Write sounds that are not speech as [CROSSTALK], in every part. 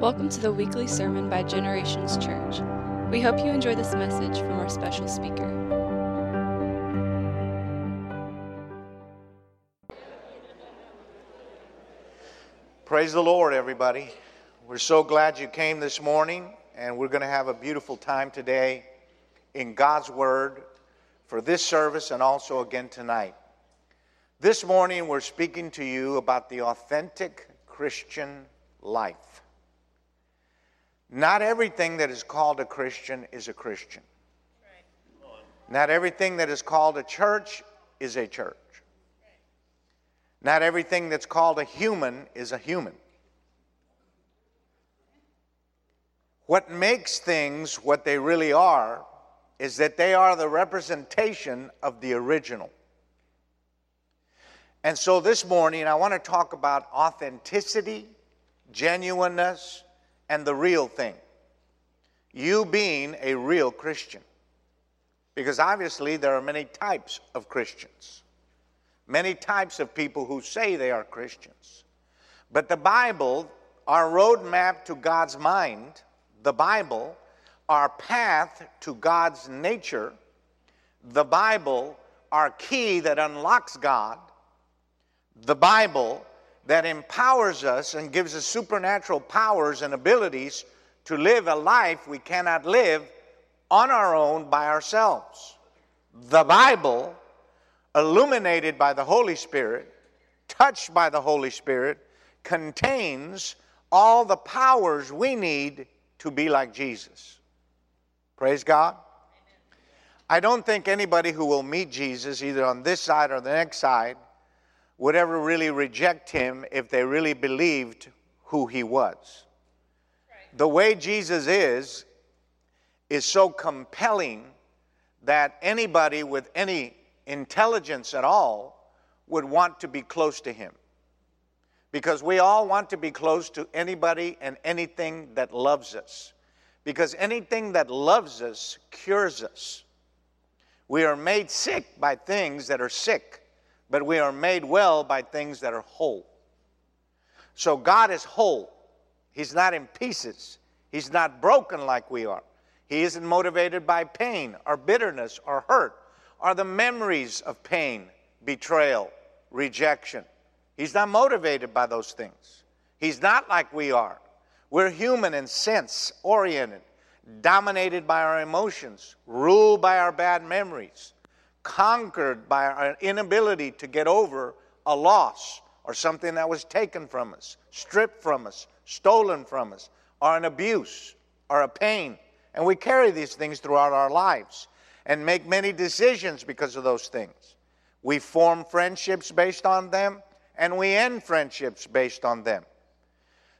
Welcome to the weekly sermon by Generations Church. We hope you enjoy this message from our special speaker. Praise the Lord, everybody. We're so glad you came this morning, and we're going to have a beautiful time today in God's Word for this service and also again tonight. This morning, we're speaking to you about the authentic Christian life. Not everything that is called a Christian is a Christian. Not everything that is called a church is a church. Not everything that's called a human is a human. What makes things what they really are is that they are the representation of the original. And so this morning, I want to talk about authenticity, genuineness, and the real thing. You being a real Christian. Because obviously, there are many types of Christians, many types of people who say they are Christians. But the Bible, our roadmap to God's mind, the Bible, our path to God's nature, the Bible, our key that unlocks God, the Bible, that empowers us and gives us supernatural powers and abilities to live a life we cannot live on our own by ourselves. The Bible, illuminated by the Holy Spirit, touched by the Holy Spirit, contains all the powers we need to be like Jesus. Praise God. I don't think anybody who will meet Jesus, either on this side or the next side, would ever really reject him if they really believed who he was. The way Jesus is, is so compelling that anybody with any intelligence at all would want to be close to him. Because we all want to be close to anybody and anything that loves us. Because anything that loves us cures us. We are made sick by things that are sick but we are made well by things that are whole. So God is whole. He's not in pieces. He's not broken like we are. He isn't motivated by pain or bitterness or hurt or the memories of pain, betrayal, rejection. He's not motivated by those things. He's not like we are. We're human and sense oriented, dominated by our emotions, ruled by our bad memories conquered by our inability to get over a loss or something that was taken from us, stripped from us, stolen from us, or an abuse or a pain. And we carry these things throughout our lives and make many decisions because of those things. We form friendships based on them, and we end friendships based on them.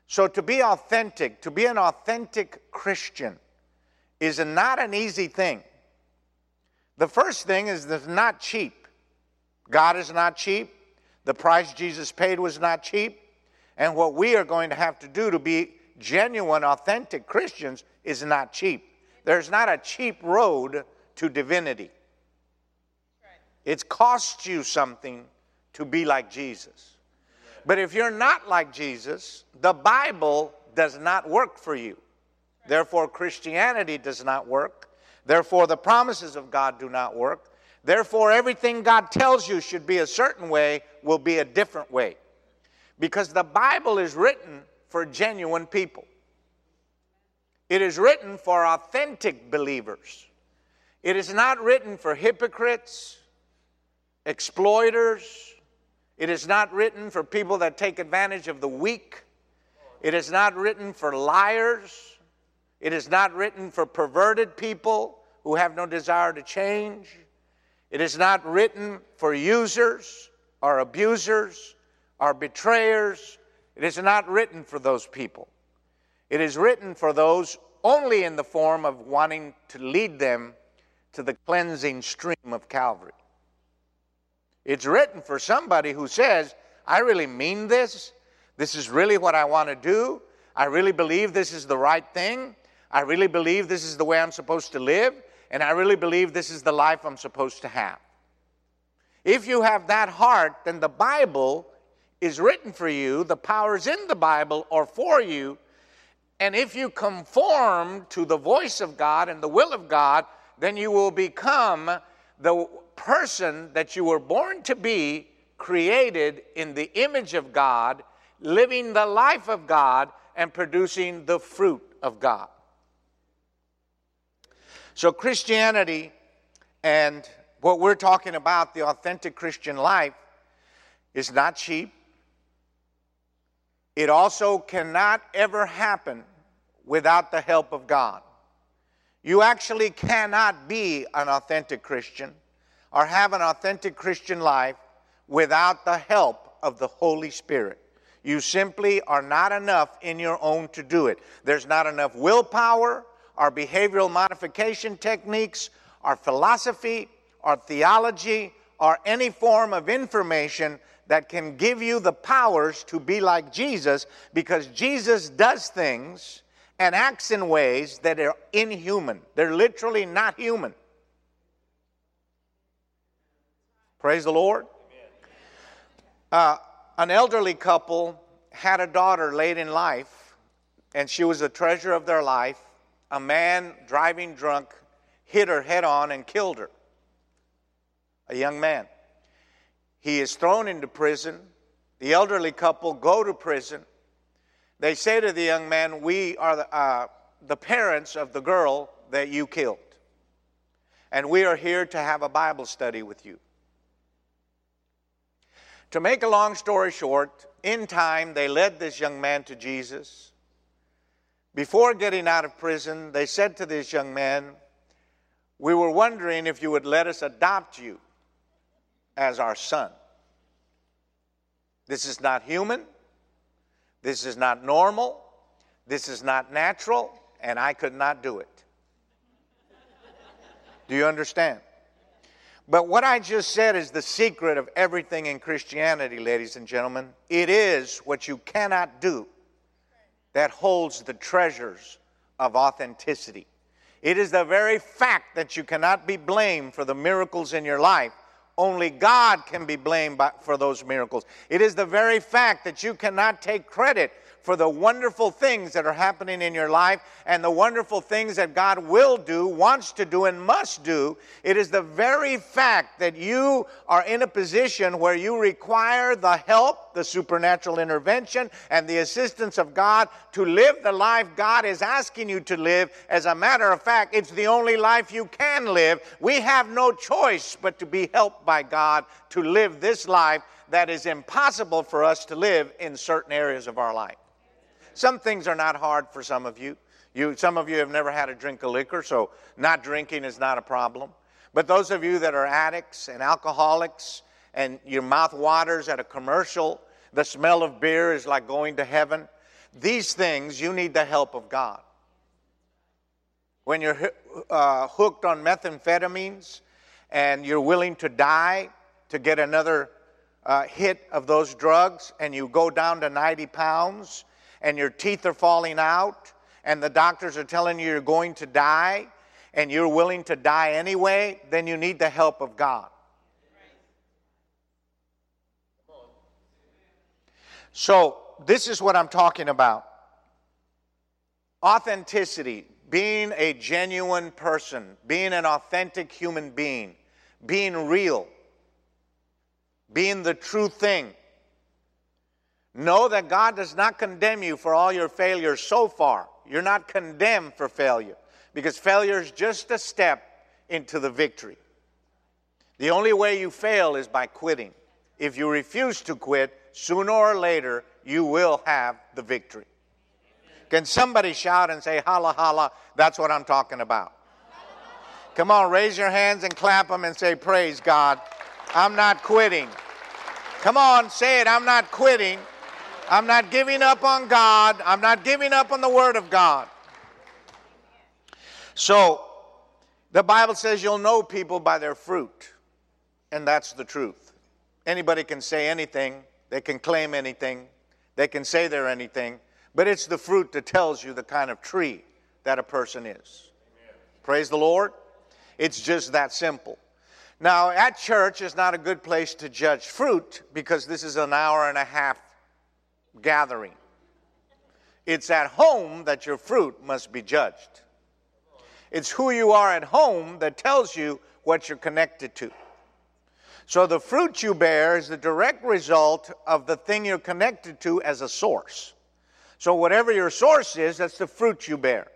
So, to be authentic, to be an authentic Christian, is not an easy thing. The first thing is that it's not cheap. God is not cheap. The price Jesus paid was not cheap. And what we are going to have to do to be genuine, authentic Christians is not cheap. There's not a cheap road to divinity. It costs you something to be like Jesus. But if you're not like Jesus, the Bible does not work for you. Therefore, Christianity does not work. Therefore, the promises of God do not work. Therefore, everything God tells you should be a certain way will be a different way. Because the Bible is written for genuine people, it is written for authentic believers. It is not written for hypocrites, exploiters. It is not written for people that take advantage of the weak. It is not written for liars. It is not written for perverted people who have no desire to change. It is not written for users or abusers or betrayers. It is not written for those people. It is written for those only in the form of wanting to lead them to the cleansing stream of Calvary. It's written for somebody who says, I really mean this. This is really what I want to do. I really believe this is the right thing. I really believe this is the way I'm supposed to live and I really believe this is the life I'm supposed to have. If you have that heart, then the Bible is written for you, the powers in the Bible are for you, And if you conform to the voice of God and the will of God, then you will become the person that you were born to be, created in the image of God, living the life of God, and producing the fruit of God. So, Christianity and what we're talking about, the authentic Christian life, is not cheap. It also cannot ever happen without the help of God. You actually cannot be an authentic Christian or have an authentic Christian life without the help of the Holy Spirit. You simply are not enough in your own to do it. There's not enough willpower, our behavioral modification techniques, our philosophy, our theology, or any form of information that can give you the powers to be like Jesus because Jesus does things and acts in ways that are inhuman. They're literally not human. Praise the Lord. Uh, an elderly couple had a daughter late in life, and she was the treasure of their life. A man driving drunk hit her head on and killed her. A young man. He is thrown into prison. The elderly couple go to prison. They say to the young man, We are the, uh, the parents of the girl that you killed. And we are here to have a Bible study with you. To make a long story short, in time they led this young man to Jesus. Before getting out of prison, they said to this young man, We were wondering if you would let us adopt you as our son. This is not human. This is not normal. This is not natural, and I could not do it. Do you understand? But what I just said is the secret of everything in Christianity, ladies and gentlemen. It is what you cannot do that holds the treasures of authenticity. It is the very fact that you cannot be blamed for the miracles in your life only God can be blamed by, for those miracles. It is the very fact that you cannot take credit for the wonderful things that are happening in your life and the wonderful things that God will do, wants to do, and must do. It is the very fact that you are in a position where you require the help, the supernatural intervention, and the assistance of God to live the life God is asking you to live. As a matter of fact, it's the only life you can live. We have no choice but to be helped by God to live this life that is impossible for us to live in certain areas of our life. Some things are not hard for some of you. you. Some of you have never had a drink of liquor, so not drinking is not a problem. But those of you that are addicts and alcoholics and your mouth waters at a commercial, the smell of beer is like going to heaven. These things, you need the help of God. When you're uh, hooked on methamphetamines and you're willing to die to get another uh, hit of those drugs and you go down to 90 pounds and your teeth are falling out and the doctors are telling you you're going to die and you're willing to die anyway, then you need the help of God. So, this is what I'm talking about authenticity, being a genuine person, being an authentic human being, being real, being the true thing. Know that God does not condemn you for all your failures so far. You're not condemned for failure because failure is just a step into the victory. The only way you fail is by quitting. If you refuse to quit, sooner or later, you will have the victory. Can somebody shout and say, holla, holla? That's what I'm talking about. Come on, raise your hands and clap them and say, Praise God. I'm not quitting. Come on, say it. I'm not quitting. I'm not giving up on God. I'm not giving up on the Word of God. So, the Bible says you'll know people by their fruit, and that's the truth. Anybody can say anything, they can claim anything, they can say they're anything, but it's the fruit that tells you the kind of tree that a person is. Amen. Praise the Lord. It's just that simple. Now, at church is not a good place to judge fruit because this is an hour and a half gathering. It's at home that your fruit must be judged. It's who you are at home that tells you what you're connected to. So the fruit you bear is the direct result of the thing you're connected to as a source. So whatever your source is, that's the fruit you bear.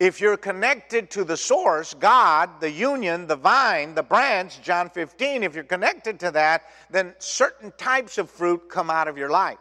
If you're connected to the source, God, the union, the vine, the branch, John 15, if you're connected to that, then certain types of fruit come out of your life.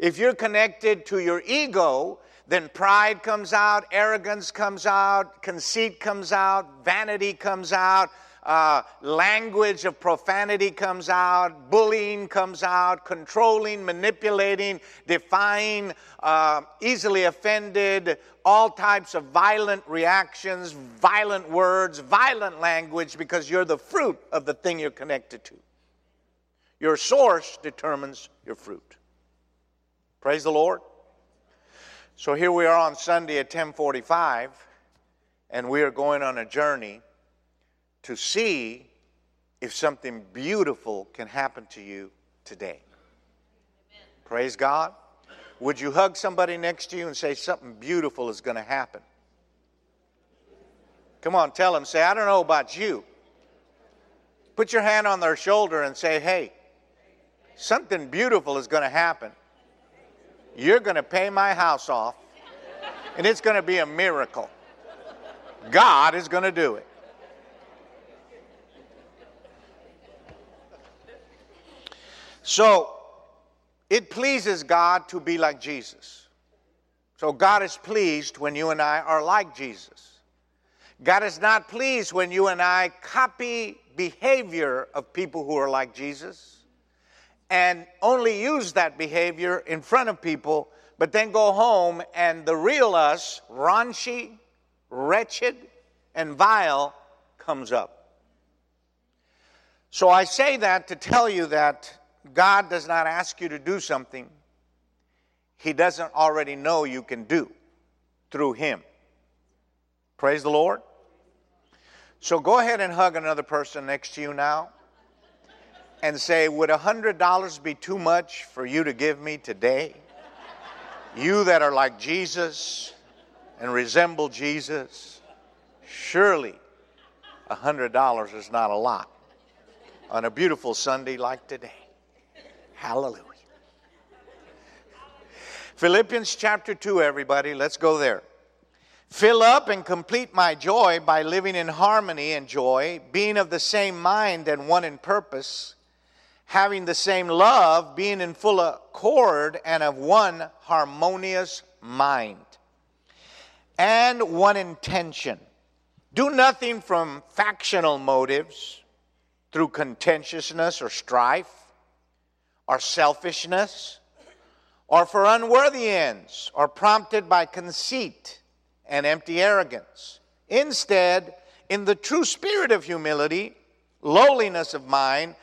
If you're connected to your ego, then pride comes out, arrogance comes out, conceit comes out, vanity comes out, uh, language of profanity comes out, bullying comes out, controlling, manipulating, defying, uh, easily offended, all types of violent reactions, violent words, violent language, because you're the fruit of the thing you're connected to. Your source determines your fruit. Praise the Lord. So here we are on Sunday at 1045, and we are going on a journey to see if something beautiful can happen to you today. Amen. Praise God. Would you hug somebody next to you and say something beautiful is going to happen? Come on, tell them. Say, I don't know about you. Put your hand on their shoulder and say, hey, something beautiful is going to happen. You're going to pay my house off, and it's going to be a miracle. God is going to do it. So, it pleases God to be like Jesus. So, God is pleased when you and I are like Jesus. God is not pleased when you and I copy behavior of people who are like Jesus and only use that behavior in front of people, but then go home and the real us, raunchy, wretched, and vile, comes up. So I say that to tell you that God does not ask you to do something He doesn't already know you can do through Him. Praise the Lord. So go ahead and hug another person next to you now and say, Would a $100 be too much for you to give me today? You that are like Jesus and resemble Jesus, surely a $100 is not a lot on a beautiful Sunday like today. Hallelujah. Philippians chapter 2, everybody, let's go there. Fill up and complete my joy by living in harmony and joy, being of the same mind and one in purpose having the same love, being in full accord and of one harmonious mind and one intention. Do nothing from factional motives through contentiousness or strife or selfishness or for unworthy ends or prompted by conceit and empty arrogance. Instead, in the true spirit of humility, lowliness of mind,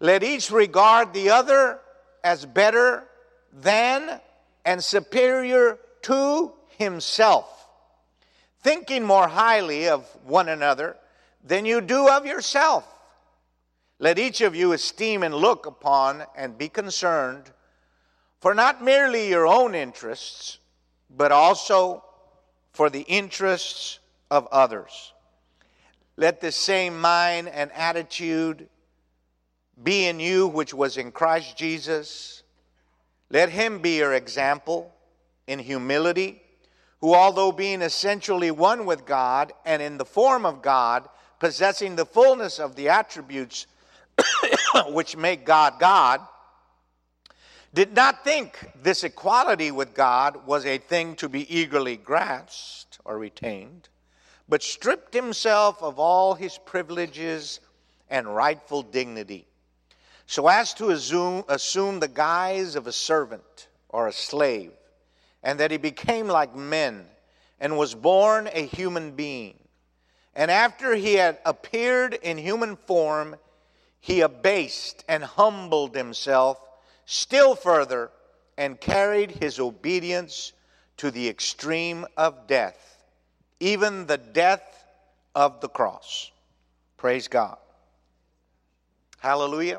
let each regard the other as better than and superior to himself, thinking more highly of one another than you do of yourself. Let each of you esteem and look upon and be concerned for not merely your own interests, but also for the interests of others. Let the same mind and attitude be in you which was in Christ Jesus. Let him be your example in humility, who, although being essentially one with God and in the form of God, possessing the fullness of the attributes [COUGHS] which make God God, did not think this equality with God was a thing to be eagerly grasped or retained, but stripped himself of all his privileges and rightful dignity so as to assume, assume the guise of a servant or a slave, and that he became like men and was born a human being. And after he had appeared in human form, he abased and humbled himself still further and carried his obedience to the extreme of death, even the death of the cross. Praise God. Hallelujah.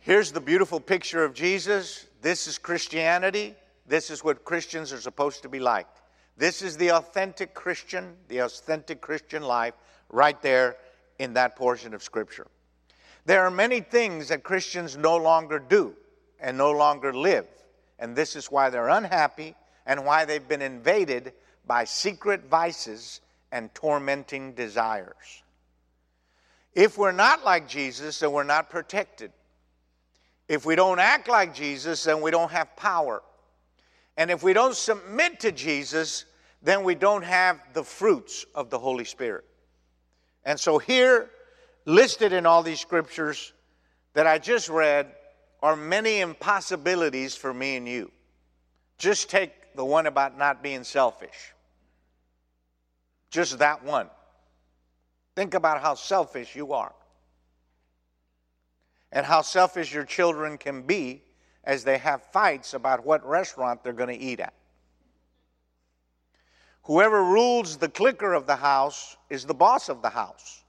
Here's the beautiful picture of Jesus. This is Christianity. This is what Christians are supposed to be like. This is the authentic Christian, the authentic Christian life right there in that portion of Scripture. There are many things that Christians no longer do and no longer live, and this is why they're unhappy and why they've been invaded by secret vices and tormenting desires. If we're not like Jesus, then we're not protected. If we don't act like Jesus, then we don't have power. And if we don't submit to Jesus, then we don't have the fruits of the Holy Spirit. And so, here, listed in all these scriptures that I just read, are many impossibilities for me and you. Just take the one about not being selfish. Just that one. Think about how selfish you are and how selfish your children can be as they have fights about what restaurant they're going to eat at. Whoever rules the clicker of the house is the boss of the house.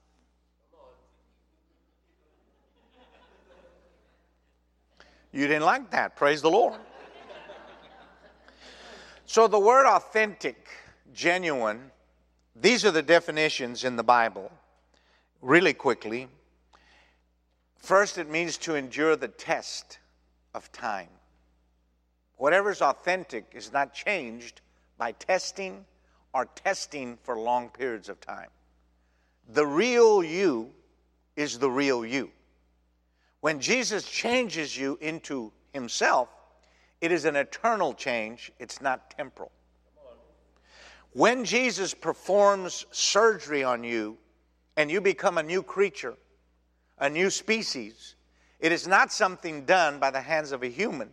You didn't like that. Praise the Lord. So, the word authentic, genuine, these are the definitions in the Bible, really quickly. First, it means to endure the test of time. Whatever's authentic is not changed by testing or testing for long periods of time. The real you is the real you. When Jesus changes you into himself, it is an eternal change, it's not temporal. When Jesus performs surgery on you and you become a new creature, a new species, it is not something done by the hands of a human.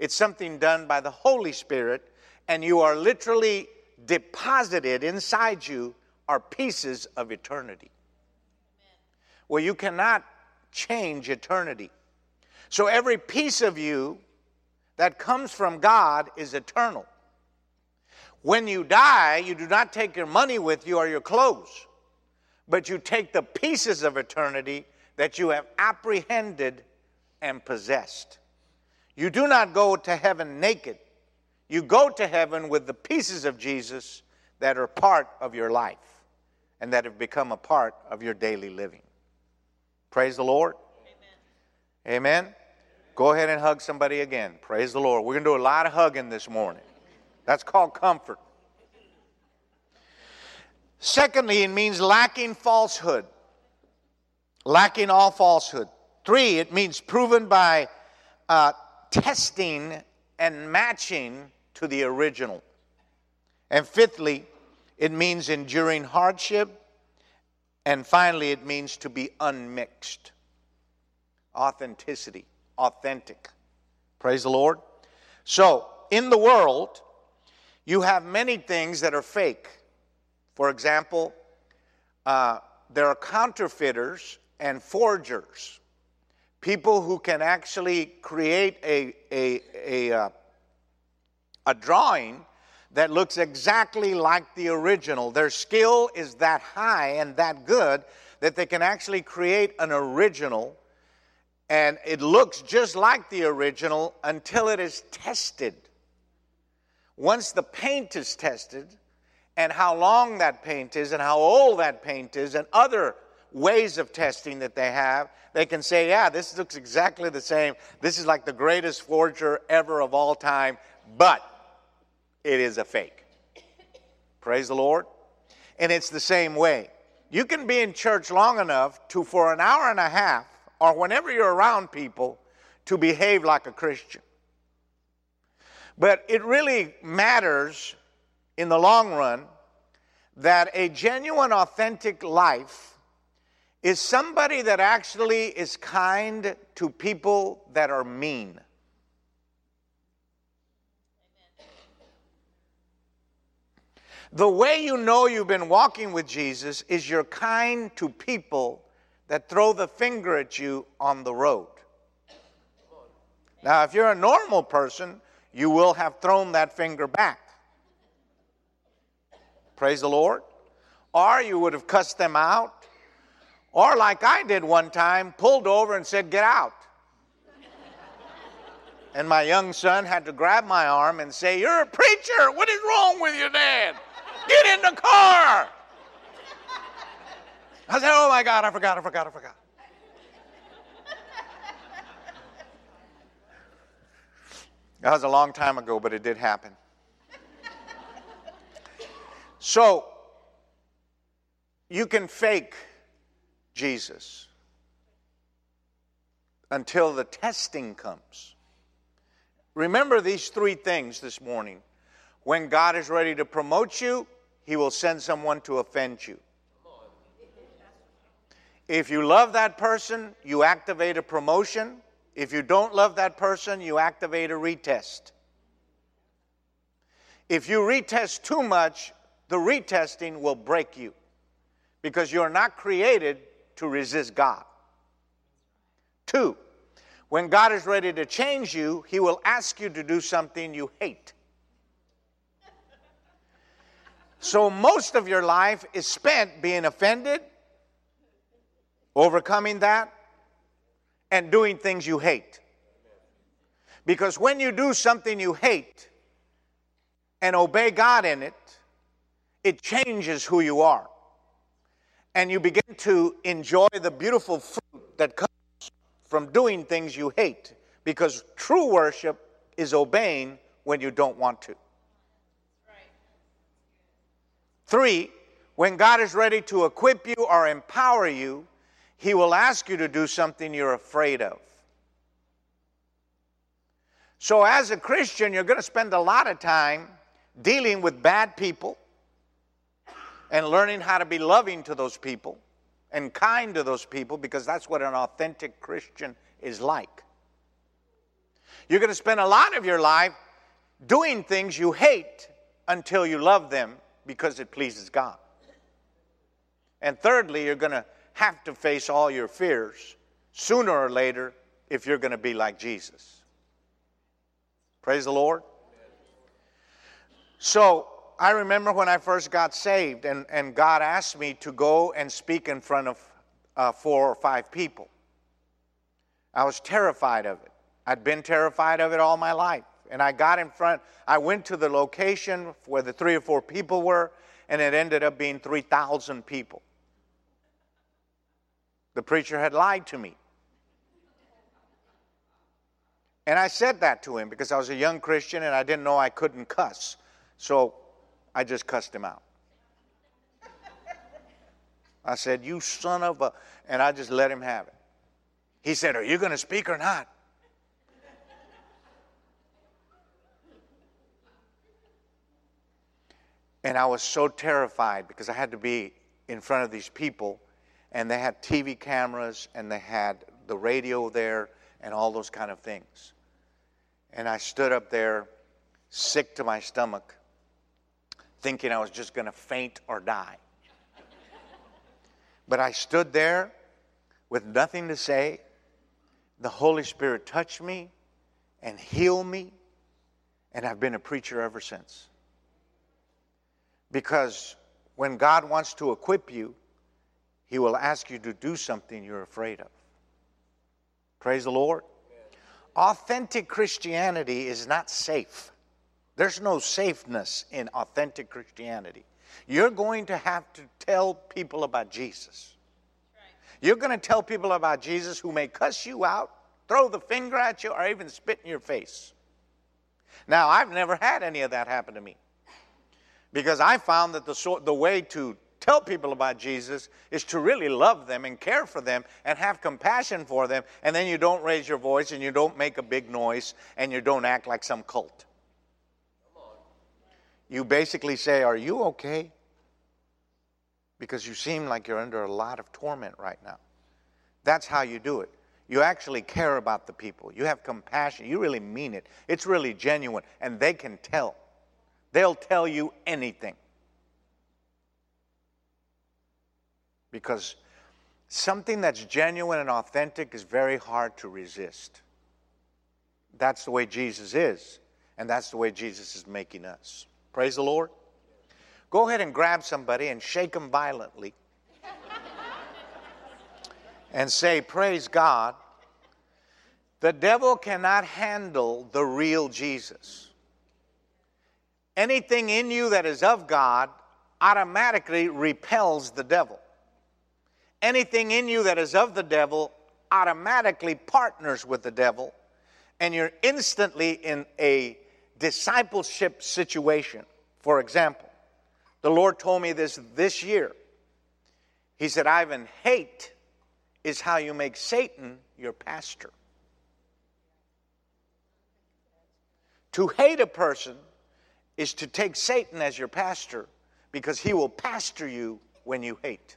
It's something done by the Holy Spirit, and you are literally deposited inside you are pieces of eternity. Well, you cannot change eternity. So every piece of you that comes from God is eternal. When you die, you do not take your money with you or your clothes, but you take the pieces of eternity that you have apprehended and possessed. You do not go to heaven naked. You go to heaven with the pieces of Jesus that are part of your life and that have become a part of your daily living. Praise the Lord. Amen. Amen. Go ahead and hug somebody again. Praise the Lord. We're going to do a lot of hugging this morning. That's called comfort. Secondly, it means lacking falsehood lacking all falsehood. Three, it means proven by uh, testing and matching to the original. And fifthly, it means enduring hardship. And finally, it means to be unmixed. Authenticity, authentic. Praise the Lord. So, in the world, you have many things that are fake. For example, uh, there are counterfeiters and forgers, people who can actually create a, a, a, uh, a drawing that looks exactly like the original. Their skill is that high and that good that they can actually create an original and it looks just like the original until it is tested. Once the paint is tested, and how long that paint is, and how old that paint is, and other ways of testing that they have, they can say, yeah, this looks exactly the same. This is like the greatest forger ever of all time, but it is a fake. Praise the Lord. And it's the same way. You can be in church long enough to, for an hour and a half, or whenever you're around people, to behave like a Christian. But it really matters in the long run that a genuine, authentic life is somebody that actually is kind to people that are mean. The way you know you've been walking with Jesus is you're kind to people that throw the finger at you on the road. Now, if you're a normal person, you will have thrown that finger back. Praise the Lord. Or you would have cussed them out or, like I did one time, pulled over and said, Get out. And my young son had to grab my arm and say, You're a preacher. What is wrong with you, Dad? Get in the car. I said, Oh my God, I forgot, I forgot, I forgot. That was a long time ago, but it did happen. So, you can fake Jesus until the testing comes. Remember these three things this morning. When God is ready to promote you, He will send someone to offend you. If you love that person, you activate a promotion. If you don't love that person, you activate a retest. If you retest too much, the retesting will break you because you're not created to resist God. Two, when God is ready to change you, He will ask you to do something you hate. So, most of your life is spent being offended, overcoming that, and doing things you hate. Because when you do something you hate and obey God in it, it changes who you are. And you begin to enjoy the beautiful fruit that comes from doing things you hate. Because true worship is obeying when you don't want to. Three, when God is ready to equip you or empower you, he will ask you to do something you're afraid of. So, as a Christian, you're going to spend a lot of time dealing with bad people and learning how to be loving to those people and kind to those people because that's what an authentic Christian is like. You're going to spend a lot of your life doing things you hate until you love them because it pleases God. And thirdly, you're going to have to face all your fears sooner or later if you're going to be like Jesus. Praise the Lord. So, I remember when I first got saved and, and God asked me to go and speak in front of uh, four or five people. I was terrified of it. I'd been terrified of it all my life. And I got in front, I went to the location where the three or four people were, and it ended up being 3,000 people. The preacher had lied to me. And I said that to him because I was a young Christian and I didn't know I couldn't cuss. So I just cussed him out. I said, You son of a. And I just let him have it. He said, Are you going to speak or not? And I was so terrified because I had to be in front of these people and they had TV cameras and they had the radio there and all those kind of things. And I stood up there, sick to my stomach, thinking I was just going to faint or die. But I stood there with nothing to say. The Holy Spirit touched me and healed me, and I've been a preacher ever since. Because when God wants to equip you, he will ask you to do something you're afraid of. Praise the Lord. Authentic Christianity is not safe. There's no safeness in authentic Christianity. You're going to have to tell people about Jesus. You're going to tell people about Jesus who may cuss you out, throw the finger at you, or even spit in your face. Now, I've never had any of that happen to me because I found that the, the way to tell people about Jesus is to really love them and care for them and have compassion for them, and then you don't raise your voice and you don't make a big noise and you don't act like some cult. You basically say, Are you okay? Because you seem like you're under a lot of torment right now. That's how you do it. You actually care about the people. You have compassion. You really mean it. It's really genuine, and they can tell. They'll tell you anything. because something that's genuine and authentic is very hard to resist. That's the way Jesus is, and that's the way Jesus is making us. Praise the Lord. Go ahead and grab somebody and shake them violently [LAUGHS] and say, Praise God. The devil cannot handle the real Jesus. Anything in you that is of God automatically repels the devil. Anything in you that is of the devil automatically partners with the devil, and you're instantly in a discipleship situation. For example, the Lord told me this this year. He said, Ivan, hate is how you make Satan your pastor. To hate a person is to take Satan as your pastor because he will pastor you when you hate.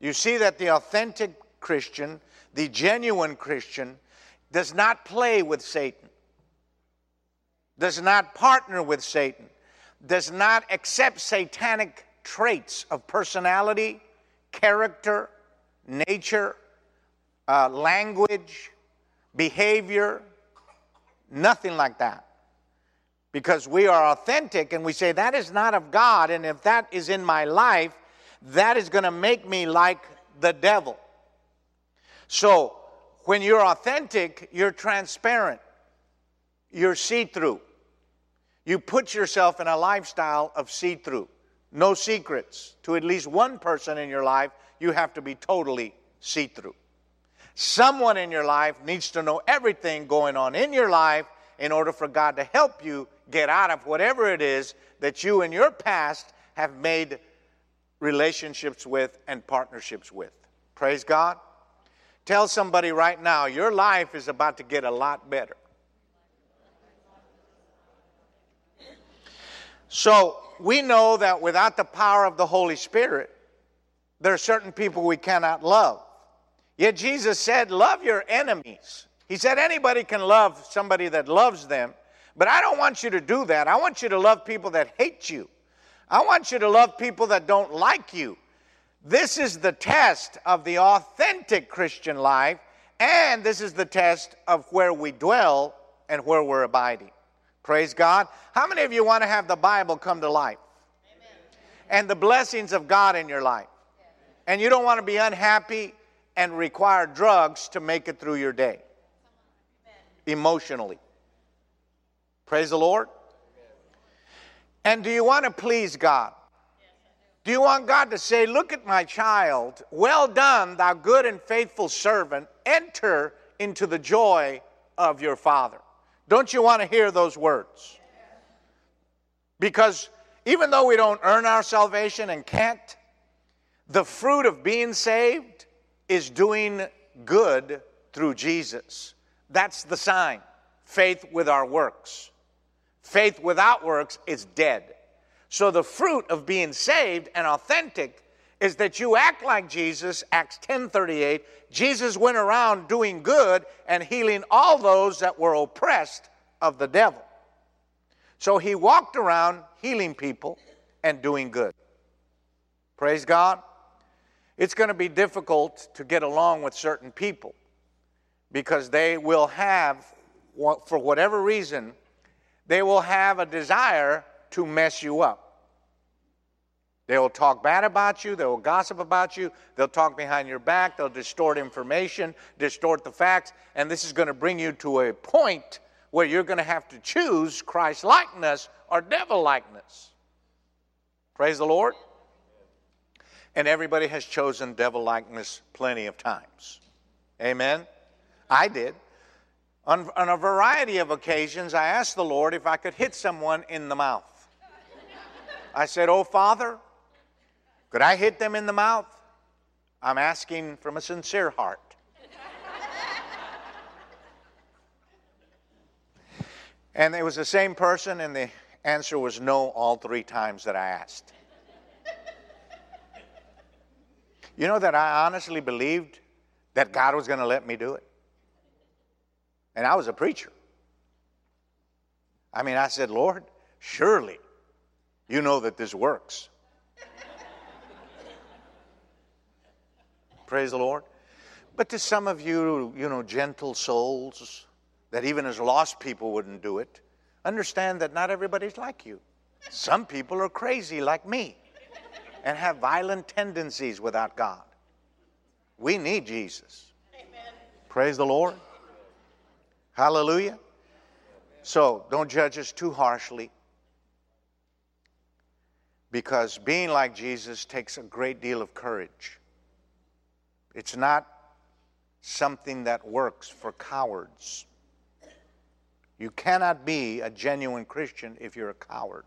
You see that the authentic Christian, the genuine Christian, does not play with Satan, does not partner with Satan, does not accept satanic traits of personality, character, nature, uh, language, behavior, nothing like that. Because we are authentic and we say, that is not of God, and if that is in my life, that is going to make me like the devil. So, when you're authentic, you're transparent, you're see through. You put yourself in a lifestyle of see through. No secrets. To at least one person in your life, you have to be totally see through. Someone in your life needs to know everything going on in your life in order for God to help you get out of whatever it is that you in your past have made relationships with and partnerships with. Praise God. Tell somebody right now, your life is about to get a lot better. So, we know that without the power of the Holy Spirit, there are certain people we cannot love. Yet Jesus said, Love your enemies. He said, Anybody can love somebody that loves them, but I don't want you to do that. I want you to love people that hate you. I want you to love people that don't like you. This is the test of the authentic Christian life, and this is the test of where we dwell and where we're abiding. Praise God. How many of you want to have the Bible come to life? Amen. And the blessings of God in your life? And you don't want to be unhappy and require drugs to make it through your day emotionally. Praise the Lord. And do you want to please God? Do you want God to say, Look at my child, well done, thou good and faithful servant, enter into the joy of your Father? Don't you want to hear those words? Because even though we don't earn our salvation and can't, the fruit of being saved is doing good through Jesus. That's the sign faith with our works. Faith without works is dead. So the fruit of being saved and authentic is that you act like Jesus, Acts 10:38. Jesus went around doing good and healing all those that were oppressed of the devil. So he walked around healing people and doing good. Praise God. It's going to be difficult to get along with certain people because they will have, for whatever reason, they will have a desire to mess you up. They will talk bad about you, they will gossip about you, they'll talk behind your back, they'll distort information, distort the facts, and this is going to bring you to a point where you're going to have to choose Christ likeness or devil likeness. Praise the Lord. And everybody has chosen devil likeness plenty of times. Amen. I did. On, on a variety of occasions, I asked the Lord if I could hit someone in the mouth. I said, Oh, Father, could I hit them in the mouth? I'm asking from a sincere heart. and it was the same person, and the answer was no all three times that I asked. you know that I honestly believed that God was going to let me do it? And I was a preacher. I mean, I said, Lord, surely you know that this works. [LAUGHS] Praise the Lord. But to some of you, you know, gentle souls, that even as lost people wouldn't do it, understand that not everybody's like you. Some people are crazy like me and have violent tendencies without God. We need Jesus. Amen. Praise the Lord. Hallelujah. So don't judge us too harshly because being like Jesus takes a great deal of courage. It's not something that works for cowards. You cannot be a genuine Christian if you're a coward.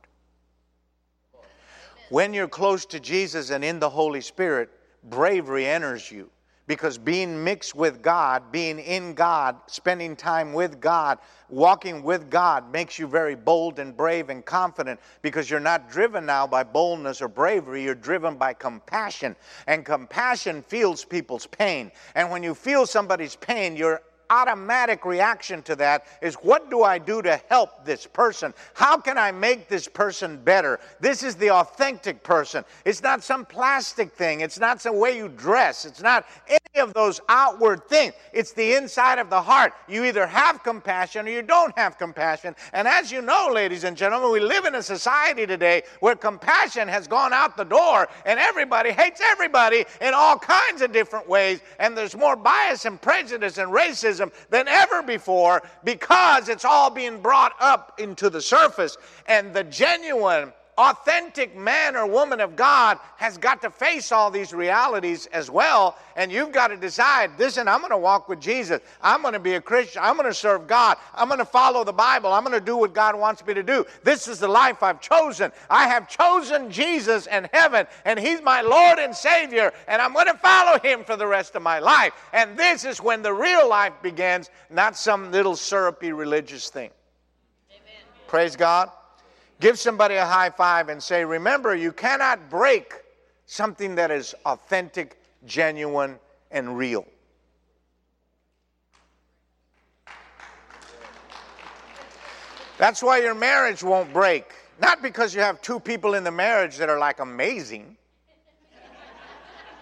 When you're close to Jesus and in the Holy Spirit, bravery enters you because being mixed with God, being in God, spending time with God, walking with God makes you very bold and brave and confident because you're not driven now by boldness or bravery, you're driven by compassion. And compassion feels people's pain. And when you feel somebody's pain, you're automatic reaction to that is what do I do to help this person? How can I make this person better? This is the authentic person. It's not some plastic thing, it's not some way you dress, it's not any of those outward things. It's the inside of the heart. You either have compassion or you don't have compassion. And as you know, ladies and gentlemen, we live in a society today where compassion has gone out the door and everybody hates everybody in all kinds of different ways. And there's more bias and prejudice and racism than ever before because it's all being brought up into the surface. And the genuine authentic man or woman of God has got to face all these realities as well. And you've got to decide listen, I'm going to walk with Jesus. I'm going to be a Christian. I'm going to serve God. I'm going to follow the Bible. I'm going to do what God wants me to do. This is the life I've chosen. I have chosen Jesus and heaven, and He's my Lord and Savior, and I'm going to follow Him for the rest of my life. And this is when the real life begins, not some little syrupy religious thing. Amen. Praise God. Give somebody a high five and say, Remember, you cannot break something that is authentic, genuine, and real. That's why your marriage won't break. Not because you have two people in the marriage that are like amazing.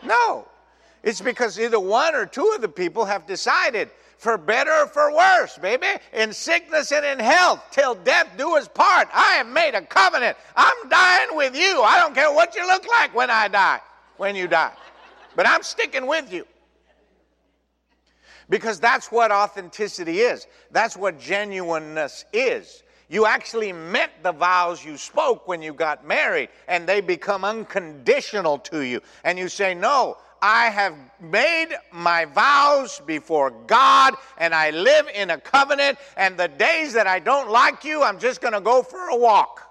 No. It's because either one or two of the people have decided for better or for worse, baby, in sickness and in health, till death do us part. I have made a covenant. I'm dying with you. I don't care what you look like when I die, when you die. But I'm sticking with you. Because that's what authenticity is. That's what genuineness is. You actually meant the vows you spoke when you got married, and they become unconditional to you. And you say, No, I have made my vows before God and I live in a covenant, and the days that I don't like you, I'm just going to go for a walk.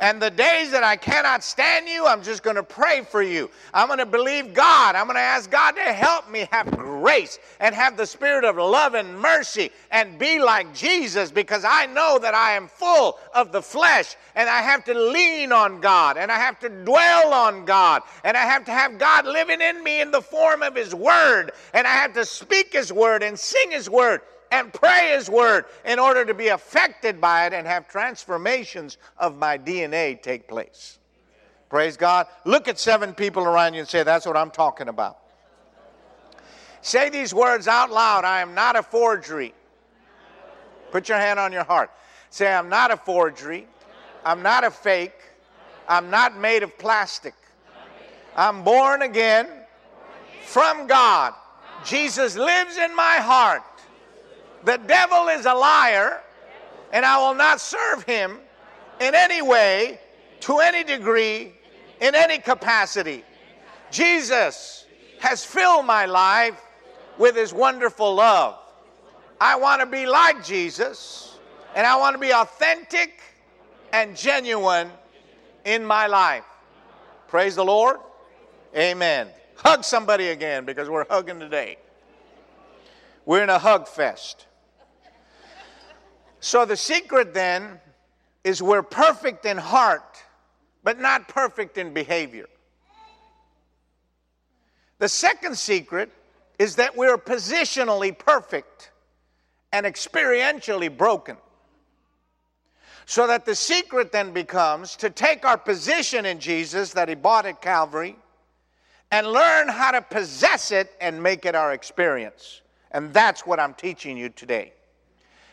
And the days that I cannot stand you, I'm just going to pray for you. I'm going to believe God. I'm going to ask God to help me have grace and have the spirit of love and mercy and be like Jesus because I know that I am full of the flesh and I have to lean on God and I have to dwell on God and I have to have God living in me in the form of His Word and I have to speak His Word and sing His Word and pray His Word in order to be affected by it and have transformations of my DNA take place. Praise God. Look at seven people around you and say, That's what I'm talking about. Say these words out loud I am not a forgery. Put your hand on your heart. Say, I'm not a forgery. I'm not a fake. I'm not made of plastic. I'm born again from God. Jesus lives in my heart. The devil is a liar, and I will not serve him in any way, to any degree, in any capacity. Jesus has filled my life with his wonderful love. I want to be like Jesus, and I want to be authentic and genuine in my life. Praise the Lord. Amen. Hug somebody again because we're hugging today. We're in a hug fest. So the secret then is we're perfect in heart, but not perfect in behavior. The second secret is that we're positionally perfect and experientially broken. So that the secret then becomes to take our position in Jesus that He bought at Calvary and learn how to possess it and make it our experience. And that's what I'm teaching you today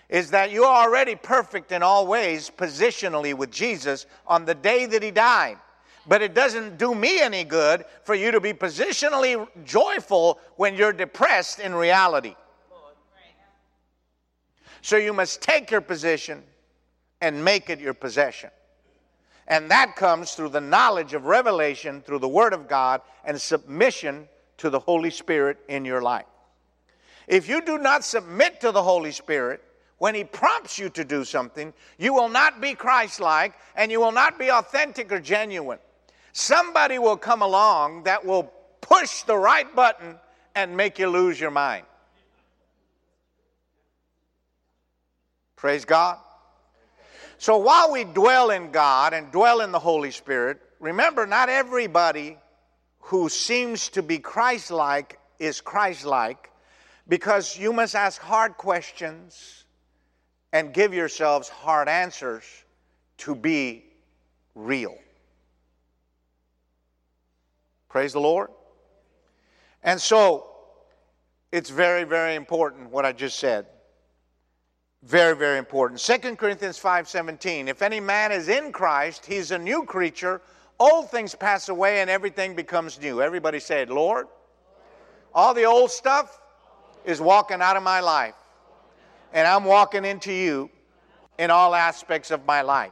is that you're already perfect in all ways positionally with Jesus on the day that he died. But it doesn't do me any good for you to be positionally joyful when you're depressed in reality. So you must take your position and make it your possession. And that comes through the knowledge of revelation, through the Word of God, and submission to the Holy Spirit in your life. If you do not submit to the Holy Spirit, when He prompts you to do something, you will not be Christ like and you will not be authentic or genuine. Somebody will come along that will push the right button and make you lose your mind. Praise God. So while we dwell in God and dwell in the Holy Spirit, remember, not everybody who seems to be Christ like is Christ like because you must ask hard questions and give yourselves hard answers to be real. Praise the Lord. And so, it's very, very important what I just said. Very, very important. 2 Corinthians 5:17. If any man is in Christ, he's a new creature. Old things pass away and everything becomes new. Everybody say it, Lord. All the old stuff is walking out of my life. And I'm walking into you in all aspects of my life.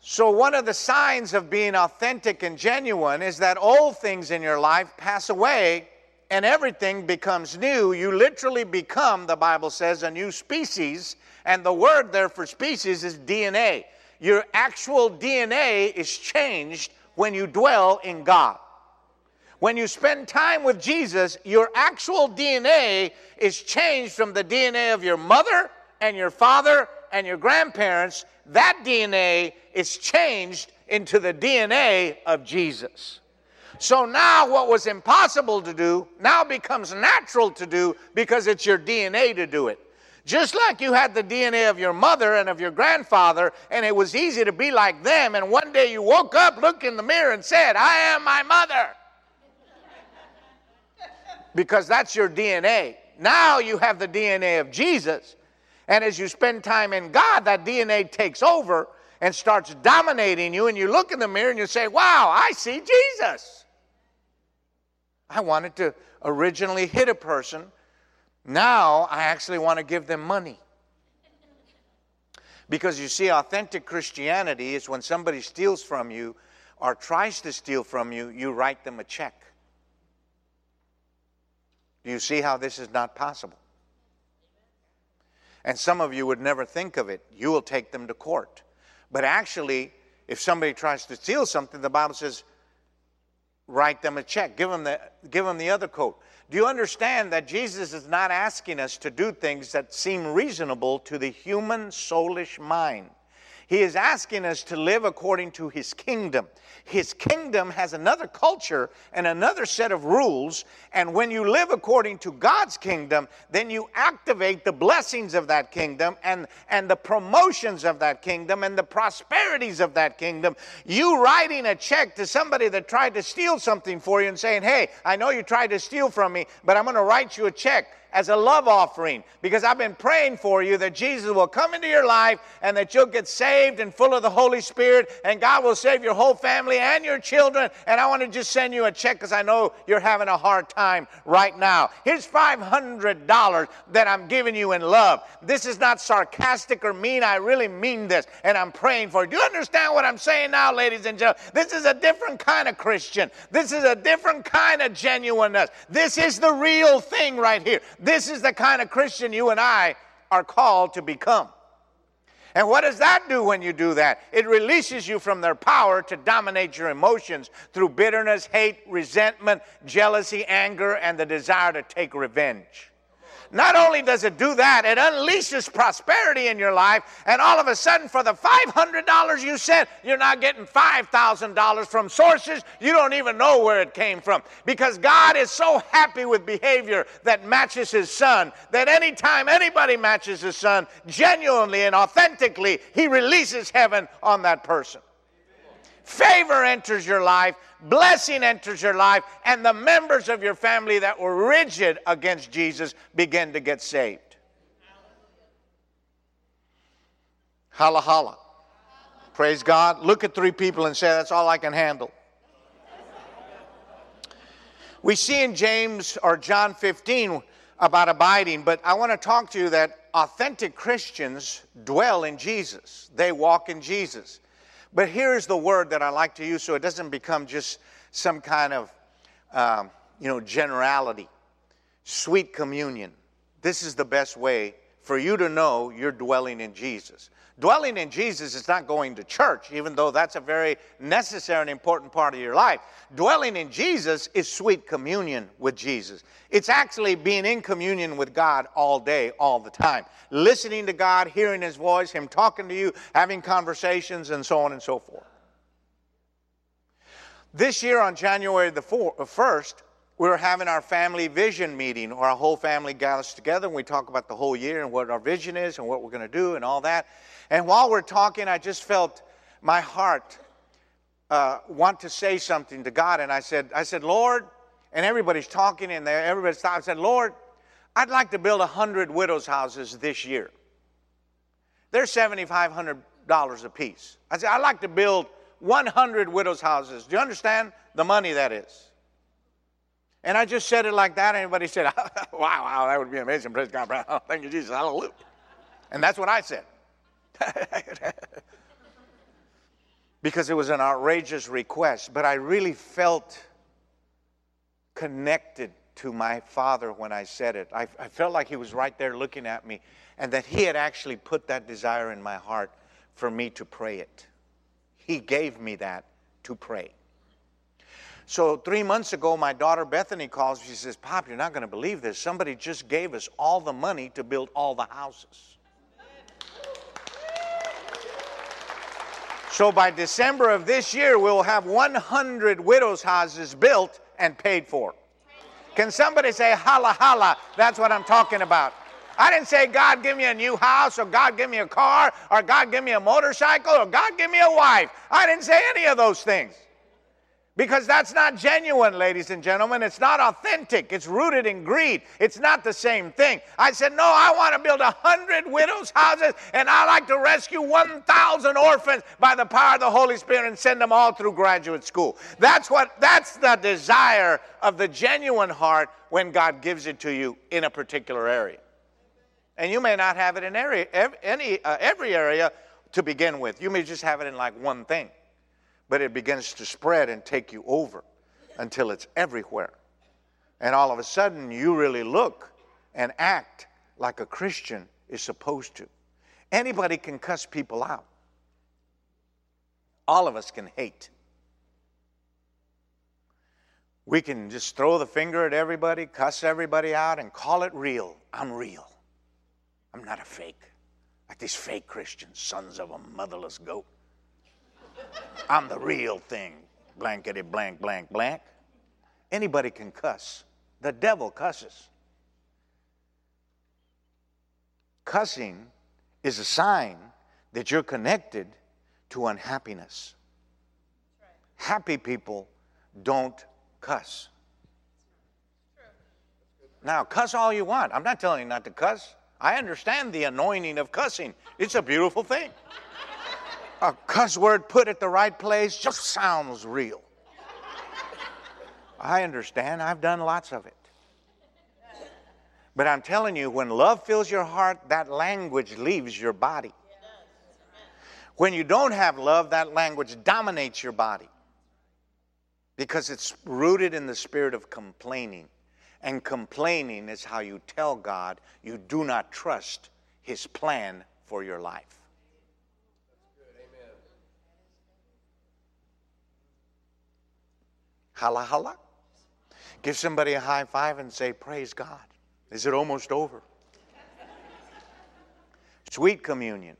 So, one of the signs of being authentic and genuine is that old things in your life pass away and everything becomes new. You literally become, the Bible says, a new species. And the word there for species is DNA. Your actual DNA is changed when you dwell in God. When you spend time with Jesus, your actual DNA is changed from the DNA of your mother and your father and your grandparents. That DNA is changed into the DNA of Jesus. So now what was impossible to do now becomes natural to do because it's your DNA to do it. Just like you had the DNA of your mother and of your grandfather, and it was easy to be like them, and one day you woke up, looked in the mirror, and said, I am my mother. Because that's your DNA. Now you have the DNA of Jesus. And as you spend time in God, that DNA takes over and starts dominating you, and you look in the mirror and you say, Wow, I see Jesus. I wanted to originally hit a person. Now I actually want to give them money. Because you see, authentic Christianity is when somebody steals from you or tries to steal from you, you write them a check. Do you see how this is not possible? And some of you would never think of it. You will take them to court. But actually, if somebody tries to steal something, the Bible says, write them a check. Give them the, give them the other coat. Do you understand that Jesus is not asking us to do things that seem reasonable to the human soulish mind? He is asking us to live according to His kingdom. His kingdom has another culture and another set of rules. And when you live according to God's kingdom, then you activate the blessings of that kingdom and, and the promotions of that kingdom and the prosperities of that kingdom. You writing a check to somebody that tried to steal something for you and saying, Hey, I know you tried to steal from me, but I'm going to write you a check as a love offering because I've been praying for you that Jesus will come into your life and that you'll get saved and full of the Holy Spirit and God will save your whole family and your children. And I want to just send you a check because I know you're having a hard time right now. Here's $500 that I'm giving you in love. This is not sarcastic or mean. I really mean this and I'm praying for you. Do you understand what I'm saying now, ladies and gentlemen? This is a different kind of Christian. This is a different kind of genuineness. This is the real thing right here. This is the kind of Christian you and I are called to become. And what does that do when you do that? It releases you from their power to dominate your emotions through bitterness, hate, resentment, jealousy, anger, and the desire to take revenge. Not only does it do that, it unleashes prosperity in your life, and all of a sudden, for the $500 you sent, you're now getting $5,000 from sources you don't even know where it came from. Because God is so happy with behavior that matches His Son that anytime anybody matches His Son, genuinely and authentically, He releases heaven on that person. Favor enters your life, blessing enters your life, and the members of your family that were rigid against Jesus begin to get saved. Holla, holla. Praise God. Look at three people and say, That's all I can handle. We see in James or John 15 about abiding, but I want to talk to you that authentic Christians dwell in Jesus. They walk in Jesus. But here's the word that I like to use so it doesn't become just some kind of, um, you know, generality. Sweet communion. This is the best way for you to know you're dwelling in Jesus. Dwelling in Jesus is not going to church, even though that's a very necessary and important part of your life. Dwelling in Jesus is sweet communion with Jesus. It's actually being in communion with God all day, all the time. Listening to God, hearing His voice, Him talking to you, having conversations, and so on and so forth. This year on January the 4th, 1st, we were having our family vision meeting, or our whole family gathers together, and we talk about the whole year and what our vision is and what we're going to do and all that. And while we're talking, I just felt my heart uh, want to say something to God. And I said, I said, Lord, and everybody's talking in there, everybody stopped. I said, Lord, I'd like to build a hundred widows' houses this year. They're $7,500 a piece. I said, I'd like to build 100 widows' houses. Do you understand the money that is? And I just said it like that. Anybody said, [LAUGHS] wow, wow, that would be amazing. Praise God. [LAUGHS] Thank you, Jesus. Hallelujah. And that's what I said. [LAUGHS] because it was an outrageous request, but I really felt connected to my father when I said it. I, I, felt like he was right there looking at me, and that he had actually put that desire in my heart for me to pray it. He gave me that to pray. So, three months ago, my daughter Bethany calls. She says, Pop, you're not going to believe this. Somebody just gave us all the money to build all the houses. So by December of this year, we'll have 100 widows' houses built and paid for. Can somebody say, holla, holla? That's what I'm talking about. I didn't say, God, give me a new house, or God, give me a car, or God, give me a motorcycle, or God, give me a wife. I didn't say any of those things. Because that's not genuine, ladies and gentlemen. It's not authentic. It's rooted in greed. It's not the same thing. I said, No, I want to build a hundred widows' houses, and I like to rescue 1,000 orphans by the power of the Holy Spirit and send them all through graduate school. That's what that's the desire of the genuine heart when God gives it to you in a particular area. And you may not have it in area, any, uh, every area to begin with. You may just have it in like one thing but it begins to spread and take you over until it's everywhere. And all of a sudden, you really look and act like a Christian is supposed to. Anybody can cuss people out, all of us can hate. We can just throw the finger at everybody, cuss everybody out, and call it real. I'm real. I'm not a fake. Like these fake Christians, sons of a motherless goat. I'm the real thing. Blankety blank, blank, blank. Anybody can cuss. The devil cusses. Cussing is a sign that you're connected to unhappiness. Happy people don't cuss. Now, cuss all you want. I'm not telling you not to cuss. I understand the anointing of cussing, it's a beautiful thing a cuss word put at the right place just sounds real. I understand. I've done lots of it. But I'm telling you, when love fills your heart, that language leaves your body. When you don't have love, that language dominates your body because it's rooted in the spirit of complaining. And complaining is how you tell God you do not trust His plan for your life. Holla, holla. Give somebody a high five and say, Praise God. Is it almost over? sweet communion.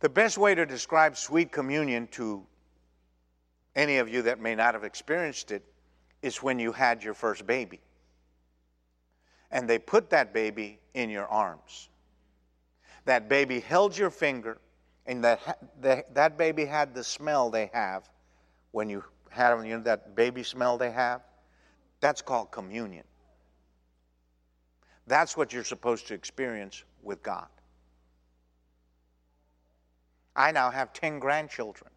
The best way to describe sweet communion to any of you that may not have experienced it is when you had your first baby. And they put that baby in your arms. That baby held your finger, and that, that, that baby had the smell they have when you had you know, that baby smell they have? That's called communion. That's what you're supposed to experience with God. I now have 10 grandchildren.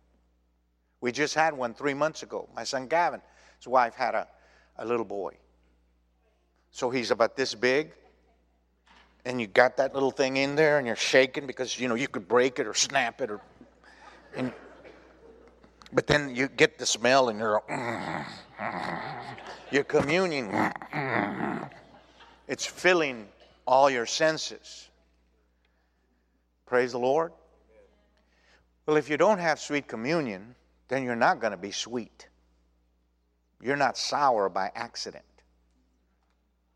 We just had one three months ago. My son Gavin, his wife had a, a little boy. So he's about this big, and you got that little thing in there, and you're shaking because you know you could break it or snap it, or, and, but then you get the smell, and you're your communion. It's filling all your senses. Praise the Lord. Well, if you don't have sweet communion, then you're not going to be sweet. You're not sour by accident.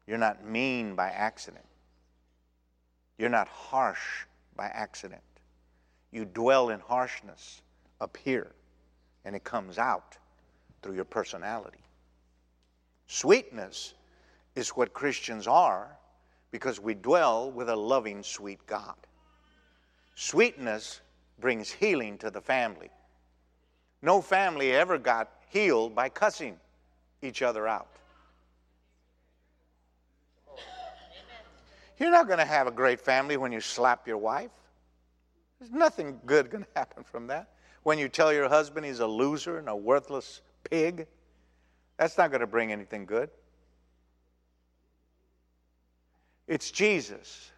You're not mean by accident. You're not harsh by accident. You dwell in harshness up here, and it comes out through your personality. Sweetness is what Christians are because we dwell with a loving, sweet God. Sweetness brings healing to the family. No family ever got healed by cussing each other out. You're not going to have a great family when you slap your wife. There's nothing good going [LAUGHS] to happen from that. When you tell your husband he's a loser and a worthless pig, that's not going to bring anything good. It's Jesus.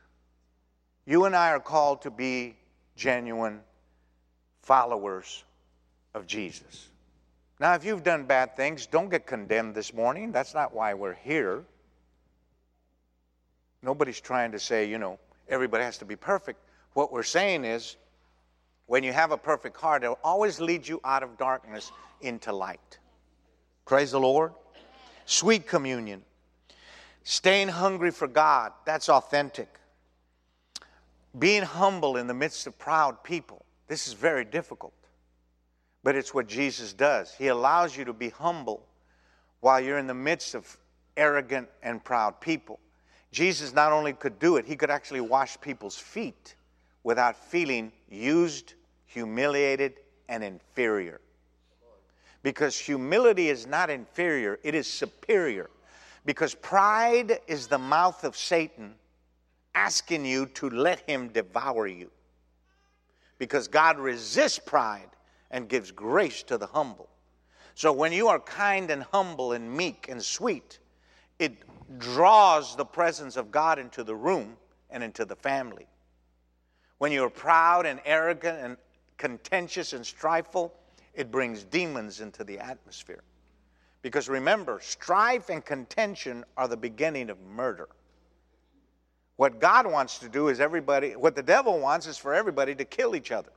You and I are called to be genuine followers of Jesus. Now, if you've done bad things, don't get condemned this morning. That's not why we're here. Nobody's trying to say, you know, everybody has to be perfect. What we're saying is, when you have a perfect heart, it'll always lead you out of darkness into light. Praise the Lord. Sweet communion. Staying hungry for God, that's authentic. Being humble in the midst of proud people, this is very difficult. But it's what Jesus does. He allows you to be humble while you're in the midst of arrogant and proud people. Jesus not only could do it, he could actually wash people's feet without feeling used, humiliated, and inferior. Because humility is not inferior, it is superior. Because pride is the mouth of Satan asking you to let him devour you. Because God resists pride and gives grace to the humble. So when you are kind and humble and meek and sweet, it draws the presence of God into the room and into the family. When you're proud and arrogant and contentious and strifeful, it brings demons into the atmosphere. Because remember, strife and contention are the beginning of murder. What God wants to do is everybody, what the devil wants is for everybody to kill each other.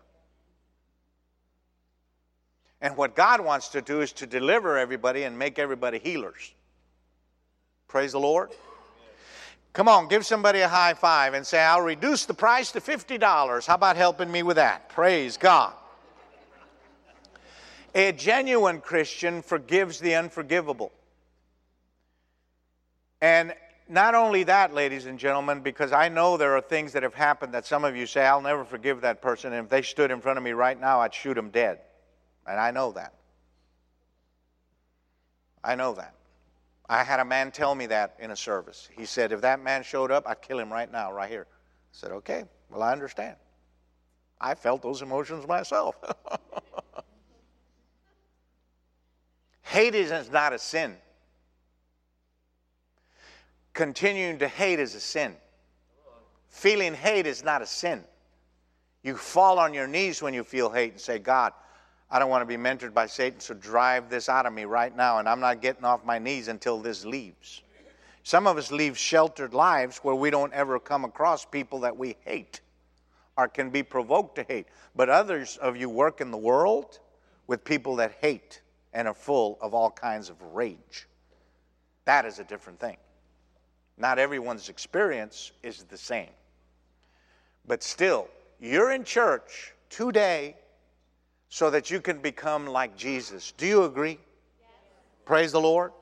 And what God wants to do is to deliver everybody and make everybody healers. Praise the Lord. Come on, give somebody a high five and say, I'll reduce the price to $50. How about helping me with that? Praise God. A genuine Christian forgives the unforgivable. And not only that, ladies and gentlemen, because I know there are things that have happened that some of you say, I'll never forgive that person. And if they stood in front of me right now, I'd shoot them dead. And I know that. I know that. I had a man tell me that in a service. He said, if that man showed up, I'd kill him right now, right here. I said, okay, well, I understand. I felt those emotions myself. [LAUGHS] Hate is not a sin. Continuing to hate is a sin. Feeling hate is not a sin. You fall on your knees when you feel hate and say, God, I don't want to be mentored by Satan, so drive this out of me right now, and I'm not getting off my knees until this leaves. Some of us live sheltered lives where we don't ever come across people that we hate or can be provoked to hate. But others of you work in the world with people that hate and are full of all kinds of rage. That is a different thing. Not everyone's experience is the same. But still, you're in church today so that you can become like Jesus. Do you agree? Yes. Praise the Lord.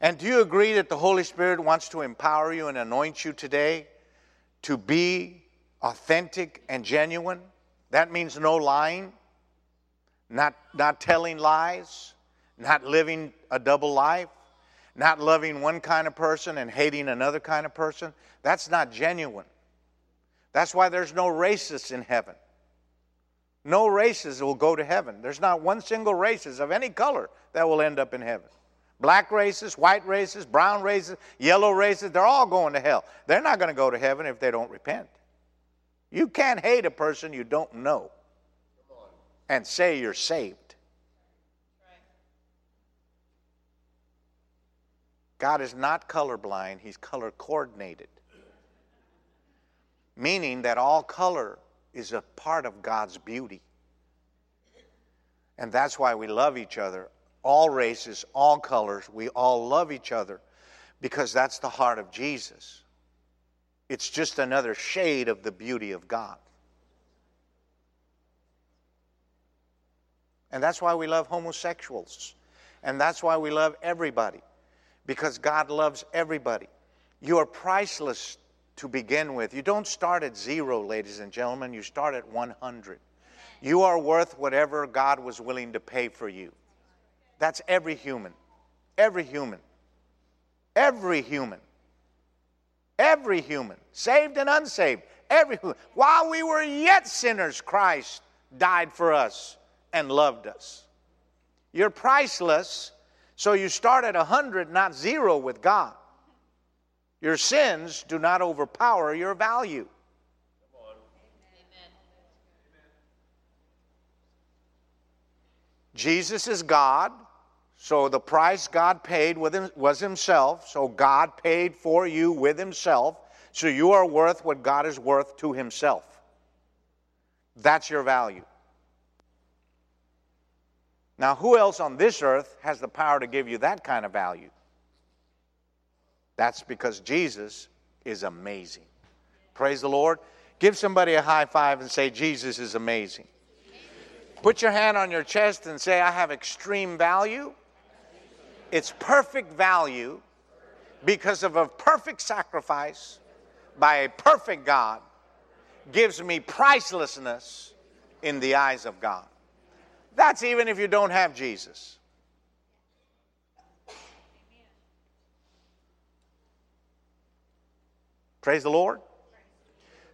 And do you agree that the Holy Spirit wants to empower you and anoint you today to be authentic and genuine? That means no lying, not, not telling lies, not living a double life, not loving one kind of person and hating another kind of person. That's not genuine. That's why there's no racists in heaven. No races will go to heaven. There's not one single races of any color that will end up in heaven. Black races, white races, brown races, yellow races, they're all going to hell. They're not going to go to heaven if they don't repent. You can't hate a person you don't know and say you're saved. God is not colorblind, He's color coordinated. Meaning that all color is a part of God's beauty. And that's why we love each other. All races, all colors, we all love each other because that's the heart of Jesus. It's just another shade of the beauty of God. And that's why we love homosexuals. And that's why we love everybody, because God loves everybody. You are priceless to begin with. You don't start at zero, ladies and gentlemen, you start at 100. You are worth whatever God was willing to pay for you. That's every human. Every human. Every human. Every human, saved and unsaved, every while we were yet sinners, Christ died for us and loved us. You're priceless, so you start at 100, not zero with God. Your sins do not overpower your value. Jesus is God. So the price God paid was Himself. So God paid for you with Himself. So you are worth what God is worth to Himself. That's your value. Now, who else on this earth has the power to give you that kind of value? That's because Jesus is amazing. Praise the Lord. Give somebody a high five and say, Jesus is amazing. Put your hand on your chest and say, I have extreme value its perfect value because of a perfect sacrifice by a perfect God gives me pricelessness in the eyes of God. That's even if you don't have Jesus. Praise the Lord.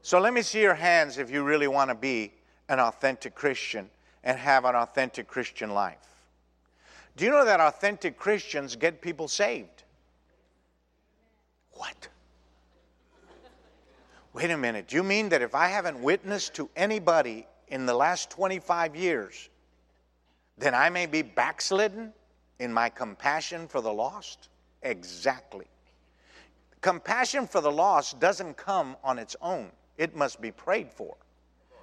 So let me see your hands if you really want to be an authentic Christian and have an authentic Christian life. Do you know that authentic Christians get people saved? What? Wait a minute. Do you mean that if I haven't witnessed to anybody in the last 25 years, then I may be backslidden in my compassion for the lost? Exactly. Compassion for the lost doesn't come on its own, it must be prayed for.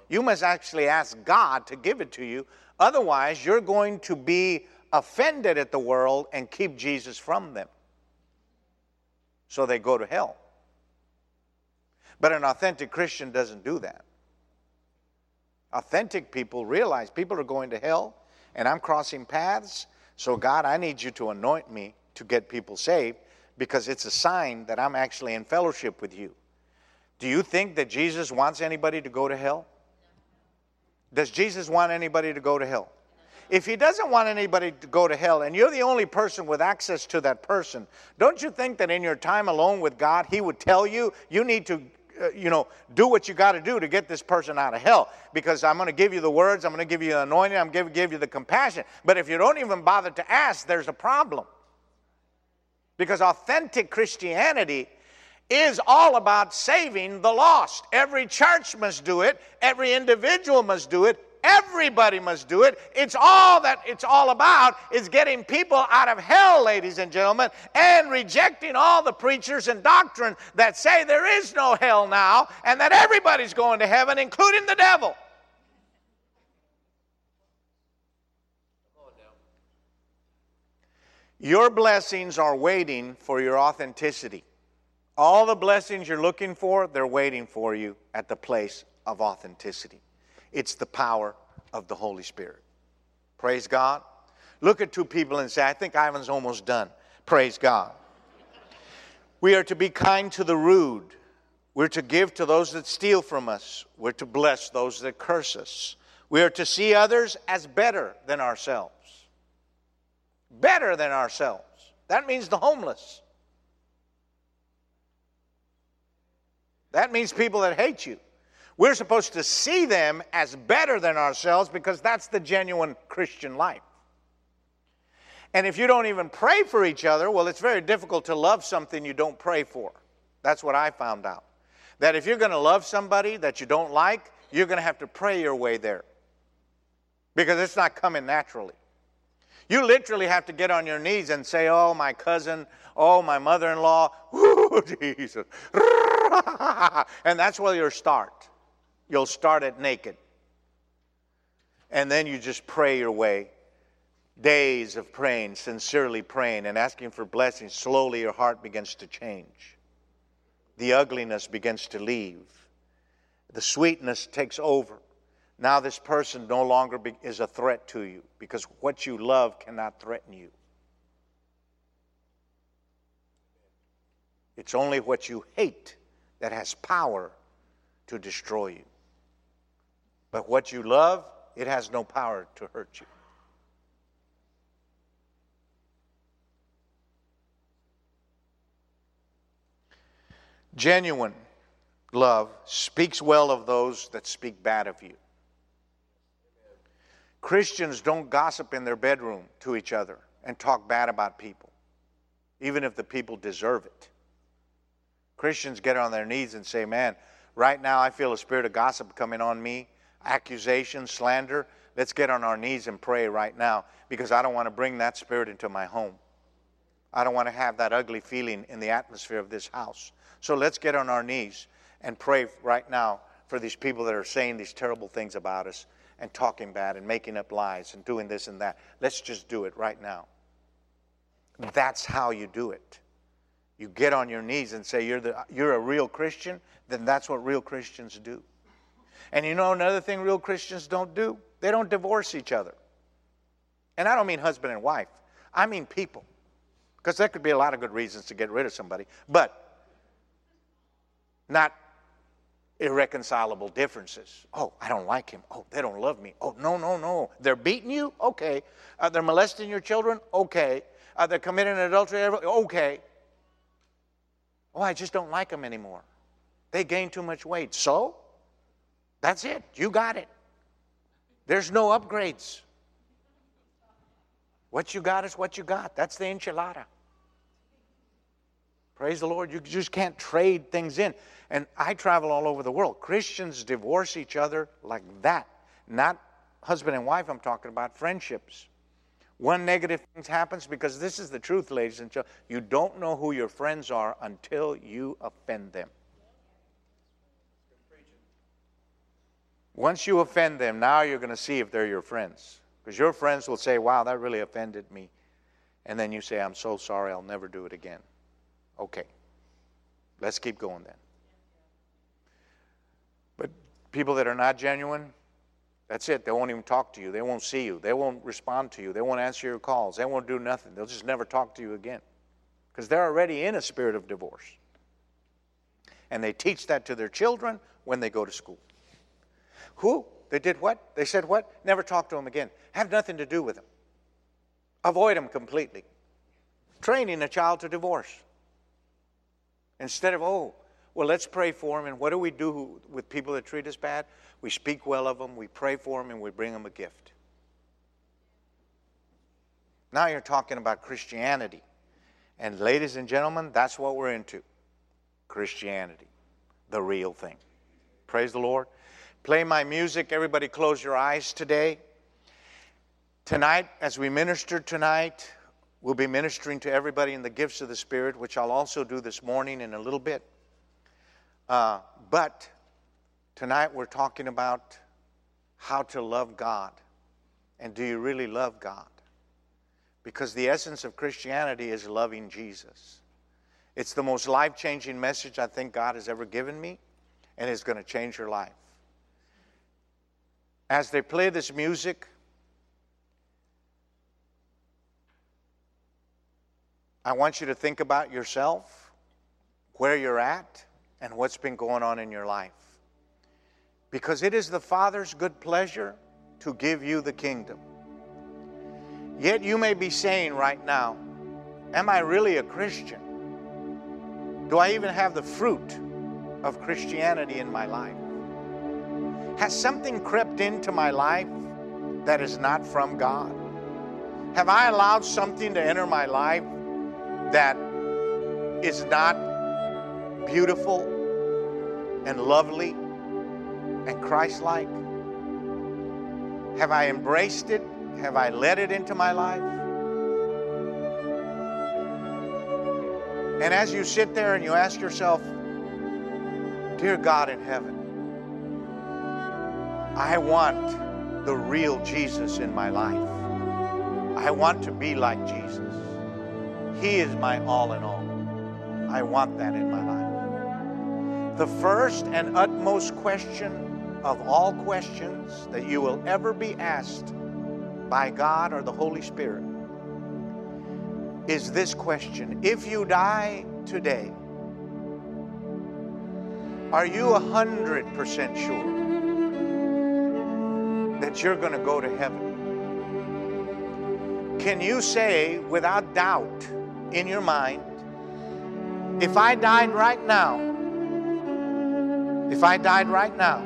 You must actually ask God to give it to you. Otherwise, you're going to be offended at the world and keep Jesus from them. So they go to hell. But an authentic Christian doesn't do that. Authentic people realize people are going to hell and I'm crossing paths. So, God, I need you to anoint me to get people saved because it's a sign that I'm actually in fellowship with you. Do you think that Jesus wants anybody to go to hell? Does Jesus want anybody to go to hell? If he doesn't want anybody to go to hell and you're the only person with access to that person, don't you think that in your time alone with God, he would tell you, you need to uh, you know, do what you got to do to get this person out of hell. Because I'm going to give you the words, I'm going to give you the anointing, I'm going to give you the compassion. But if you don't even bother to ask, there's a problem. Because authentic Christianity is all about saving the lost. Every church must do it, every individual must do it, Everybody must do it. It's all that it's all about is getting people out of hell, ladies and gentlemen, and rejecting all the preachers and doctrine that say there is no hell now and that everybody's going to heaven, including the devil. Your blessings are waiting for your authenticity. All the blessings you're looking for, they're waiting for you at the place of authenticity. It's the power of the Holy Spirit. Praise God. Look at two people and say, I think Ivan's almost done. Praise God. We are to be kind to the rude. We're to give to those that steal from us. We're to bless those that curse us. We are to see others as better than ourselves. Better than ourselves. That means the homeless. That means people that hate you. We're supposed to see them as better than ourselves because that's the genuine Christian life. And if you don't even pray for each other, well, it's very difficult to love something you don't pray for. That's what I found out. That if you're going to love somebody that you don't like, you're going to have to pray your way there because it's not coming naturally. You literally have to get on your knees and say, Oh, my cousin, oh, my mother in law, [LAUGHS] Jesus. [LAUGHS] and that's where you'll start. You'll start it naked. And then you just pray your way. Days of praying, sincerely praying, and asking for blessings. Slowly your heart begins to change. The ugliness begins to leave. The sweetness takes over. Now, this person no longer be, is a threat to you because what you love cannot threaten you. It's only what you hate that has power to destroy you. But what you love, it has no power to hurt you. Genuine love speaks well of those that speak bad of you. Christians don't gossip in their bedroom to each other and talk bad about people, even if the people deserve it. Christians get on their knees and say, Man, right now I feel a spirit of gossip coming on me accusation, slander, let's get on our knees and pray right now because I don't want to bring that spirit into my home. I don't want to have that ugly feeling in the atmosphere of this house. So let's get on our knees and pray right now for these people that are saying these terrible things about us and talking bad and making up lies and doing this and that. Let's just do it right now. That's how you do it. You get on your knees and say you're, the, you're a real Christian, then that's what real Christians do. And you know another thing real Christians don't do? They don't divorce each other. And I don't mean husband and wife, I mean people. Because there could be a lot of good reasons to get rid of somebody, but not irreconcilable differences. Oh, I don't like him. Oh, they don't love me. Oh, no, no, no. They're beating you? Okay. Uh, they're molesting your children? Okay. Uh, they're committing adultery? Okay. Oh, I just don't like them anymore. They gain too much weight. So? That's it. You got it. There's no upgrades. What you got is what you got. That's the enchilada. Praise the Lord. You just can't trade things in. And I travel all over the world. Christians divorce each other like that. Not husband and wife, I'm talking about friendships. One negative thing happens because this is the truth, ladies and gentlemen. You don't know who your friends are until you offend them. Once you offend them, now you're going to see if they're your friends. Because your friends will say, Wow, that really offended me. And then you say, I'm so sorry, I'll never do it again. Okay, let's keep going then. People that are not genuine, that's it. They won't even talk to you. They won't see you. They won't respond to you. They won't answer your calls. They won't do nothing. They'll just never talk to you again because they're already in a spirit of divorce. And they teach that to their children when they go to school. Who? They did what? They said what? Never talk to them again. Have nothing to do with them. Avoid them completely. Training a child to divorce. Instead of, oh, well, let's pray for them. And what do we do with people that treat us bad? We speak well of them, we pray for them, and we bring them a gift. Now you're talking about Christianity. And, ladies and gentlemen, that's what we're into Christianity, the real thing. Praise the Lord play my music. Everybody, close your eyes today. Tonight, as we minister tonight, we'll be ministering to everybody in the gifts of the Spirit, which I'll also do this morning in a little bit. Uh, but tonight, we're talking about how to love God. And do you really love God? Because the essence of Christianity is loving Jesus. It's the most life changing message I think God has ever given me, and it's going to change your life as they play this music, I want you to think about yourself, where you're at, and what's been going on in your life. Because it is the Father's good pleasure to give you the kingdom. Yet you may be saying right now, Am I really a Christian? Do I even have the fruit of Christianity in my life? Has something crept into my life that is not from God? Have I allowed something to enter my life that is not beautiful and lovely and Christ like? Have I embraced it? Have I let it into my life? And as you sit there and you ask yourself, Dear God in heaven, I want the real Jesus in my life. I want to be like Jesus. He is my all in all. I want that in my life. The first and utmost question of all questions that you will ever be asked by God or the Holy Spirit is this question If you die today, are you 100% sure that you're going to go to heaven? Can you say without doubt in your mind, if I died right now, if I died right now,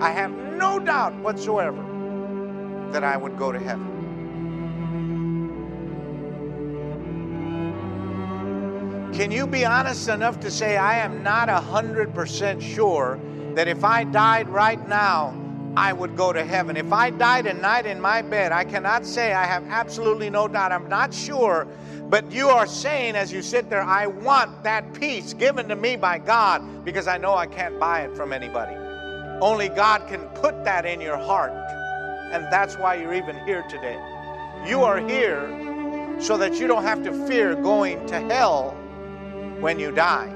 I have no doubt whatsoever that I would go to heaven? Can you be honest enough to say, I am not 100% sure that if I died right now, I would go to heaven? If I died tonight in my bed, I cannot say I have absolutely no doubt. I'm not sure, but you are saying as you sit there, I want that peace given to me by God because I know I can't buy it from anybody. Only God can put that in your heart, and that's why you're even here today. You are here so that you don't have to fear going to hell when you die.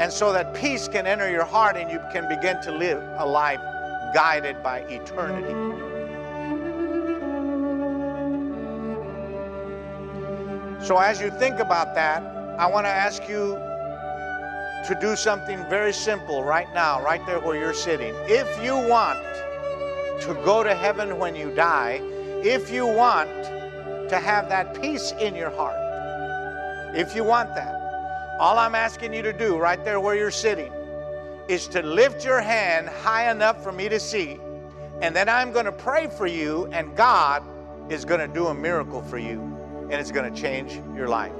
And so that peace can enter your heart and you can begin to live a life guided by eternity. So, as you think about that, I want to ask you to do something very simple right now, right there where you're sitting. If you want to go to heaven when you die, if you want to have that peace in your heart, if you want that, all I'm asking you to do right there where you're sitting is to lift your hand high enough for me to see. And then I'm going to pray for you, and God is going to do a miracle for you, and it's going to change your life.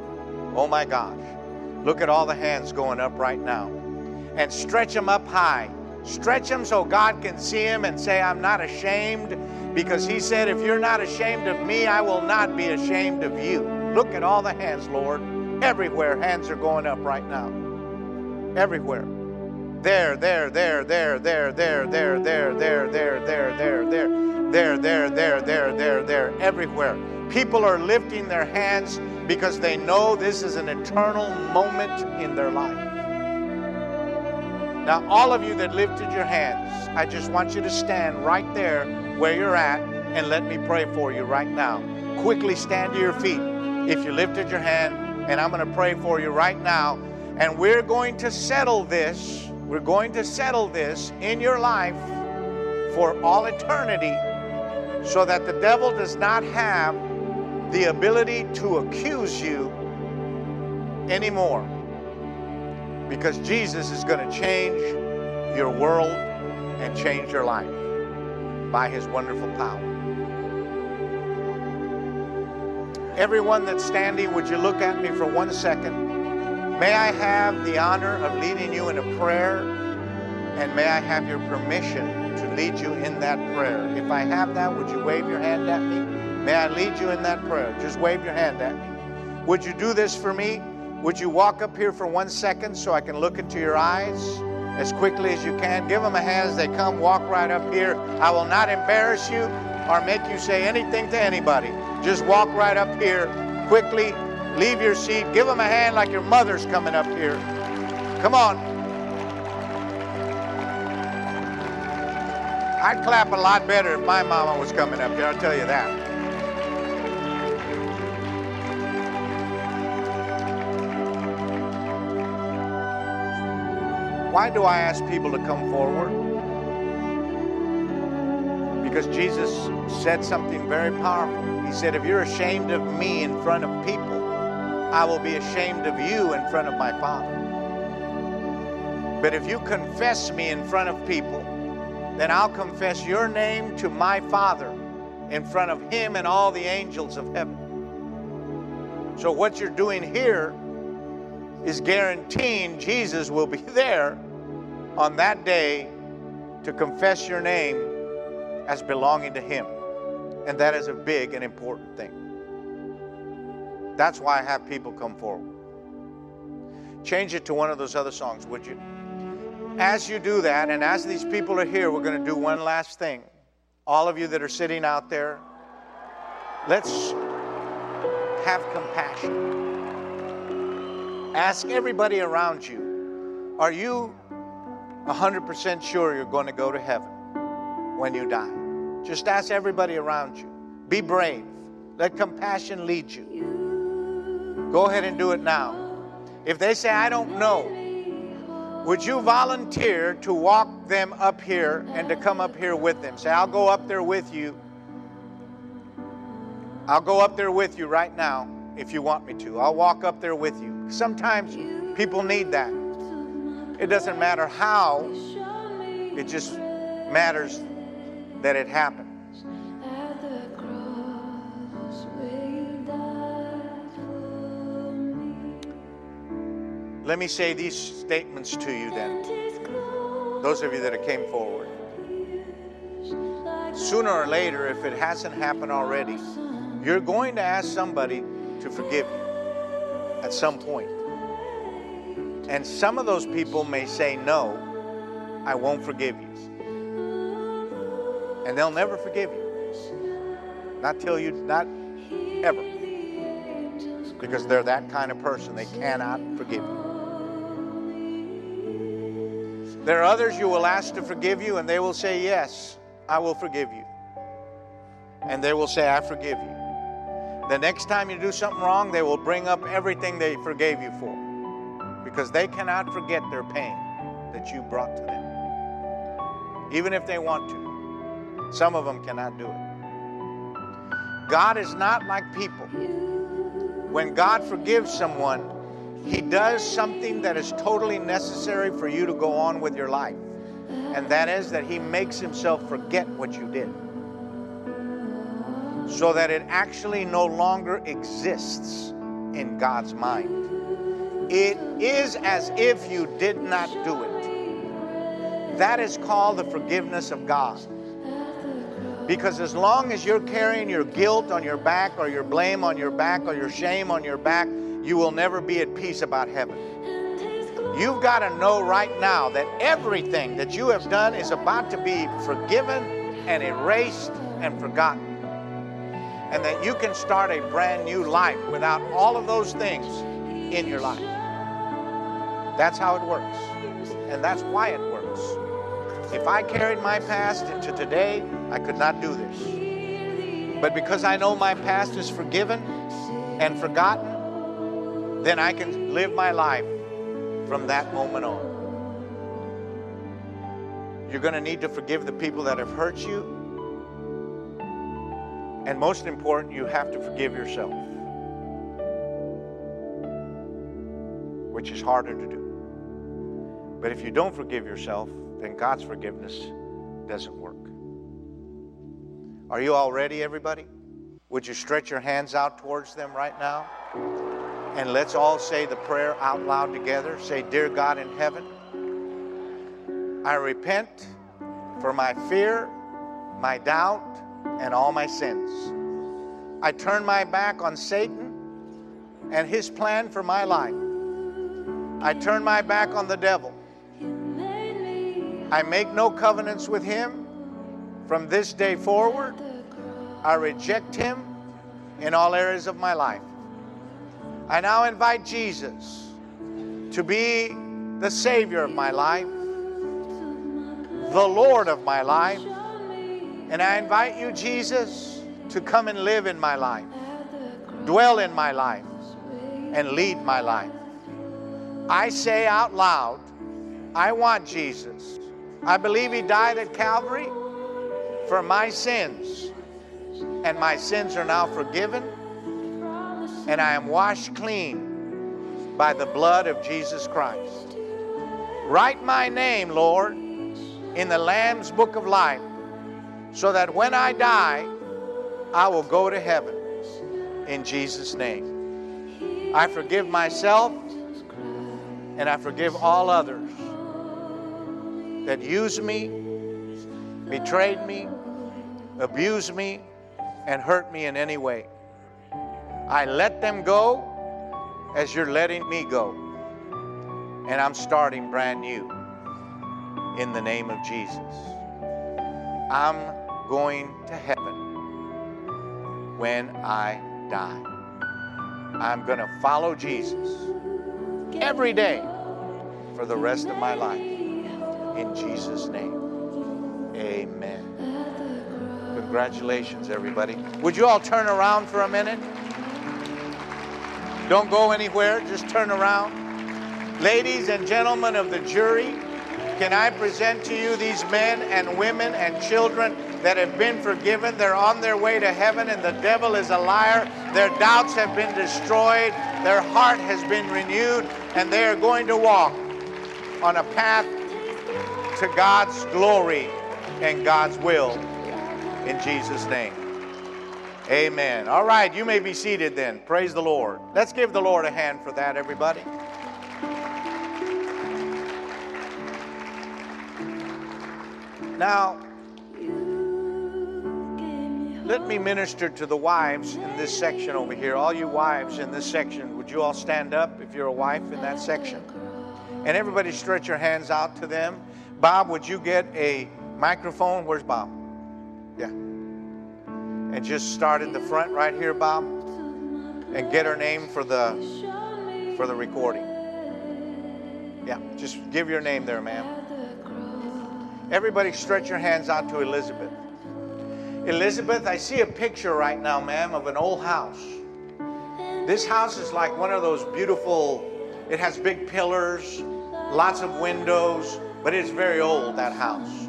Oh my gosh. Look at all the hands going up right now. And stretch them up high. Stretch them so God can see them and say, I'm not ashamed, because He said, If you're not ashamed of me, I will not be ashamed of you. Look at all the hands, Lord. Everywhere, hands are going up right now. Everywhere. There, there, there, there, there, there, there, there, there, there, there, there, there, there, there, there, there, there, there, everywhere. People are lifting their hands because they know this is an eternal moment in their life. Now, all of you that lifted your hands, I just want you to stand right there where you're at and let me pray for you right now. Quickly stand to your feet if you lifted your hand and I'm going to pray for you right now. And we're going to settle this. We're going to settle this in your life for all eternity so that the devil does not have the ability to accuse you anymore. Because Jesus is going to change your world and change your life by his wonderful power. Everyone that's standing, would you look at me for one second? May I have the honor of leading you in a prayer, and may I have your permission to lead you in that prayer. If I have that, would you wave your hand at me? May I lead you in that prayer? Just wave your hand at me. Would you do this for me? Would you walk up here for one second so I can look into your eyes as quickly as you can? Give them a hand as they come. Walk right up here. I will not embarrass you or make you say anything to anybody. Just walk right up here quickly. Leave your seat. Give them a hand like your mother's coming up here. Come on. I'd clap a lot better if my mama was coming up here, I'll tell you that. Why do I ask people to come forward? Because Jesus said something very powerful. He said, If you're ashamed of me in front of people, I will be ashamed of you in front of my Father. But if you confess me in front of people, then I'll confess your name to my Father in front of him and all the angels of heaven. So, what you're doing here is guaranteeing Jesus will be [LAUGHS] there on that day to confess your name as belonging to him. And that is a big and important thing. That's why I have people come forward. Change it to one of those other songs, would you? As you do that, and as these people are here, we're going to do one last thing. All of you that are sitting out there, let's have compassion. Ask everybody around you are you 100% sure you're going to go to heaven when you die? Just ask everybody around you. Be brave. Let compassion lead you. Go ahead and do it now. If they say, I don't know, would you volunteer to walk them up here and to come up here with them? Say, I'll go up there with you. I'll go up there with you right now if you want me to. I'll walk up there with you. Sometimes people need that. It doesn't matter how, it just matters that it happens. Let me say these statements to you then. Those of you that have came forward. Sooner or later, if it hasn't happened already, you're going to ask somebody to forgive you at some point. And some of those people may say, No, I won't forgive you. And they'll never forgive you. Not till you, not ever. Because they're that kind of person. They cannot forgive you. There are others you will ask to forgive you, and they will say, Yes, I will forgive you. And they will say, I forgive you. The next time you do something wrong, they will bring up everything they forgave you for because they cannot forget their pain that you brought to them, even if they want to. Some of them cannot do it. God is not like people. When God forgives someone, he does something that is totally necessary for you to go on with your life. And that is that He makes Himself forget what you did. So that it actually no longer exists in God's mind. It is as if you did not do it. That is called the forgiveness of God. Because as long as you're carrying your guilt on your back, or your blame on your back, or your shame on your back, you will never be at peace about heaven. You've got to know right now that everything that you have done is about to be forgiven and erased and forgotten. And that you can start a brand new life without all of those things in your life. That's how it works. And that's why it works. If I carried my past into today, I could not do this. But because I know my past is forgiven and forgotten, then I can live my life from that moment on. You're going to need to forgive the people that have hurt you. And most important, you have to forgive yourself, which is harder to do. But if you don't forgive yourself, then God's forgiveness doesn't work. Are you all ready, everybody? Would you stretch your hands out towards them right now? And let's all say the prayer out loud together. Say, Dear God in heaven, I repent for my fear, my doubt, and all my sins. I turn my back on Satan and his plan for my life. I turn my back on the devil. I make no covenants with him. From this day forward, I reject him in all areas of my life. I now invite Jesus to be the Savior of my life, the Lord of my life. And I invite you, Jesus, to come and live in my life, dwell in my life, and lead my life. I say out loud, I want Jesus. I believe He died at Calvary for my sins, and my sins are now forgiven and I am washed clean by the blood of Jesus Christ. Write my name, Lord, in the Lamb's book of life, so that when I die, I will go to heaven. In Jesus' name. I forgive myself and I forgive all others that used me, betrayed me, abused me, and hurt me in any way. I let them go as you're letting me go. And I'm starting brand new in the name of Jesus. I'm going to heaven when I die. I'm going to follow Jesus every day for the rest of my life. In Jesus' name, amen. Congratulations, everybody. Would you all turn around for a minute? Don't go anywhere, just turn around. Ladies and gentlemen of the jury, can I present to you these men and women and children that have been forgiven? They're on their way to heaven, and the devil is a liar. Their doubts have been destroyed, their heart has been renewed, and they are going to walk on a path to God's glory and God's will in Jesus' name. Amen. All right, you may be seated then. Praise the Lord. Let's give the Lord a hand for that, everybody. Now, let me minister to the wives in this section over here. All you wives in this section, would you all stand up if you're a wife in that section? And everybody stretch your hands out to them. Bob, would you get a microphone? Where's Bob? Yeah. And just start in the front right here, Bob. And get her name for the for the recording. Yeah, just give your name there, ma'am. Everybody stretch your hands out to Elizabeth. Elizabeth, I see a picture right now, ma'am, of an old house. This house is like one of those beautiful, it has big pillars, lots of windows, but it's very old, that house.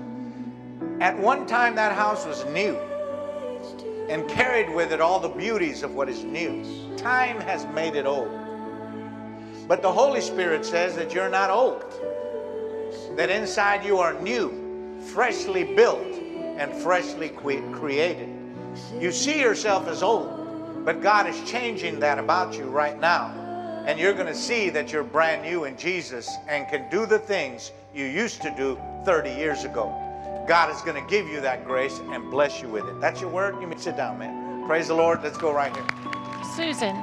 At one time, that house was new and carried with it all the beauties of what is new. Time has made it old. But the Holy Spirit says that you're not old, that inside you are new, freshly built, and freshly created. You see yourself as old, but God is changing that about you right now. And you're going to see that you're brand new in Jesus and can do the things you used to do 30 years ago. God is going to give you that grace and bless you with it. That's your word? You may sit down, man. Praise the Lord. Let's go right here. Susan.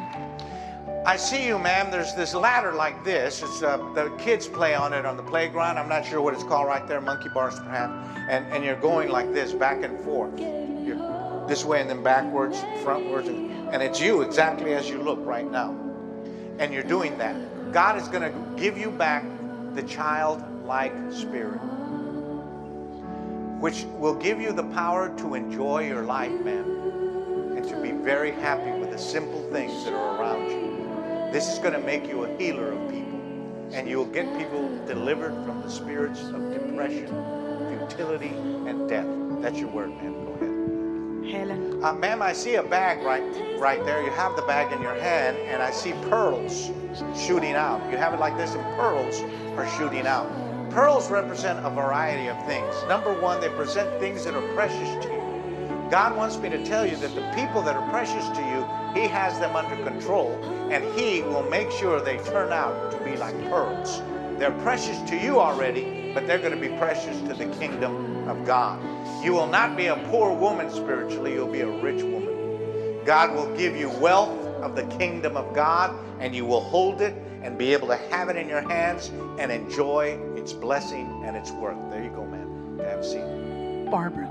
I see you, ma'am. There's this ladder like this. It's uh, the kids play on it on the playground. I'm not sure what it's called right there, monkey bars perhaps. And and you're going like this, back and forth. You're this way and then backwards, frontwards, and, and it's you exactly as you look right now. And you're doing that. God is going to give you back the childlike spirit, which will give you the power to enjoy your life, ma'am, and to be very happy with the simple things that are around you. This is going to make you a healer of people. And you'll get people delivered from the spirits of depression, futility, and death. That's your word, ma'am. Go ahead. Helen. Uh, ma'am, I see a bag right, right there. You have the bag in your hand, and I see pearls shooting out. You have it like this, and pearls are shooting out. Pearls represent a variety of things. Number one, they present things that are precious to you. God wants me to tell you that the people that are precious to you he has them under control, and He will make sure they turn out to be like pearls. They're precious to you already, but they're going to be precious to the kingdom of God. You will not be a poor woman spiritually, you'll be a rich woman. God will give you wealth of the kingdom of God, and you will hold it and be able to have it in your hands and enjoy its blessing and its worth. There you go, ma'am. Have a seat. Barbara.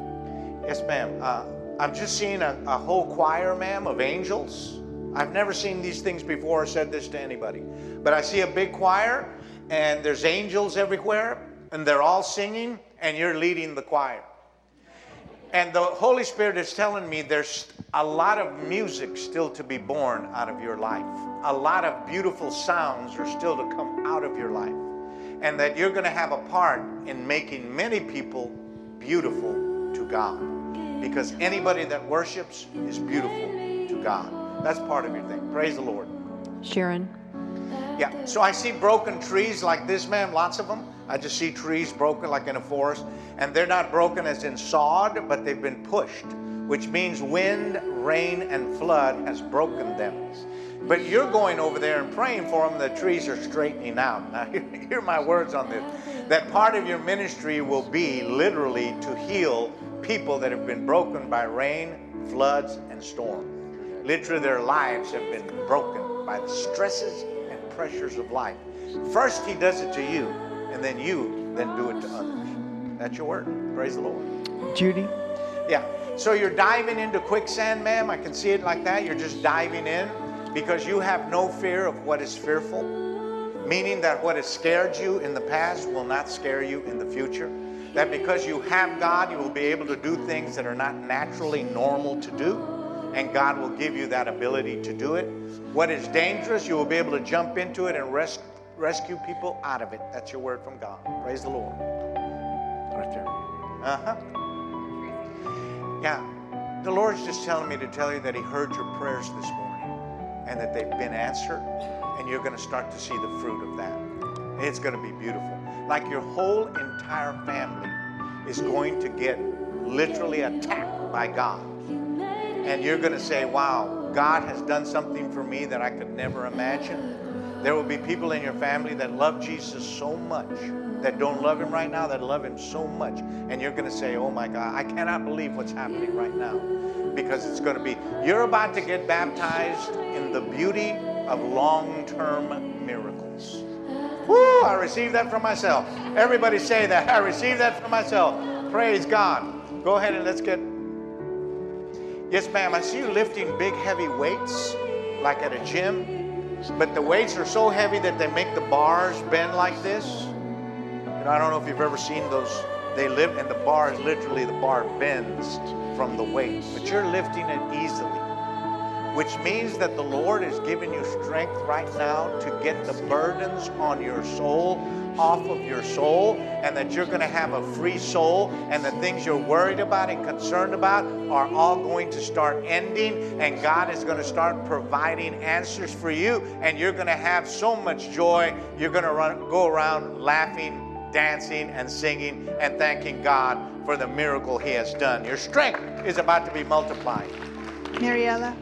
Yes, ma'am. Uh, I'm just seeing a, a whole choir, ma'am, of angels. I've never seen these things before or said this to anybody. But I see a big choir, and there's angels everywhere, and they're all singing, and you're leading the choir. And the Holy Spirit is telling me there's a lot of music still to be born out of your life. A lot of beautiful sounds are still to come out of your life. And that you're going to have a part in making many people beautiful to God because anybody that worships is beautiful to God. That's part of your thing. Praise the Lord. Sharon. Yeah, so I see broken trees like this, ma'am, lots of them. I just see trees broken like in a forest. And they're not broken as in sawed, but they've been pushed, which means wind, rain, and flood has broken them. But you're going over there and praying for them, the trees are straightening out. [LAUGHS] Now, hear my words on this. That part of your ministry will be literally to heal people that have been broken by rain, floods, and storm. Literally, their lives have been broken by the stresses and pressures of life. First, He does it to you, and then you then do it to others. That's your word. Praise the Lord. Judy? Yeah. So you're diving into quicksand, ma'am. I can see it like that. You're just diving in because you have no fear of what is fearful, meaning that what has scared you in the past will not scare you in the future. That because you have God, you will be able to do things that are not naturally normal to do, and God will give you that ability to do it. What is dangerous, you will be able to jump into it and res- rescue people out of it. That's your word from God. Praise the Lord. Right there. Uh huh. Yeah. The Lord's just telling me to tell you that He heard your prayers this morning and that they've been answered, and you're going to start to see the fruit of that. It's going to be beautiful. Like your whole entire family is going to get literally attacked by God. And you're going to say, wow, God has done something for me that I could never imagine. There will be people in your family that love Jesus so much, that don't love him right now, that love him so much. And you're going to say, oh my God, I cannot believe what's happening right now because it's going to be, you're about to get baptized in the beauty of long term miracles. Woo, I received that from myself. Everybody say that. I received that from myself. Praise God. Go ahead and let's get. Yes, ma'am, I see you lifting big, heavy weights like at a gym. But the weights are so heavy that they make the bars bend like this. And I don't know if you've ever seen those. They live, and the bar is literally the bar bends from the weight, but you're lifting it easily, which means that the Lord is giving you strength right now to get the burdens on your soul off of your soul, and that you're going to have a free soul, and the things you're worried about and concerned about are all going to start ending, and God is going to start providing answers for you, and you're going to have so much joy. You're going to run, go around laughing, dancing, and singing, and thanking God for the miracle He has done. Your strength is about to be multiplied. Mariella?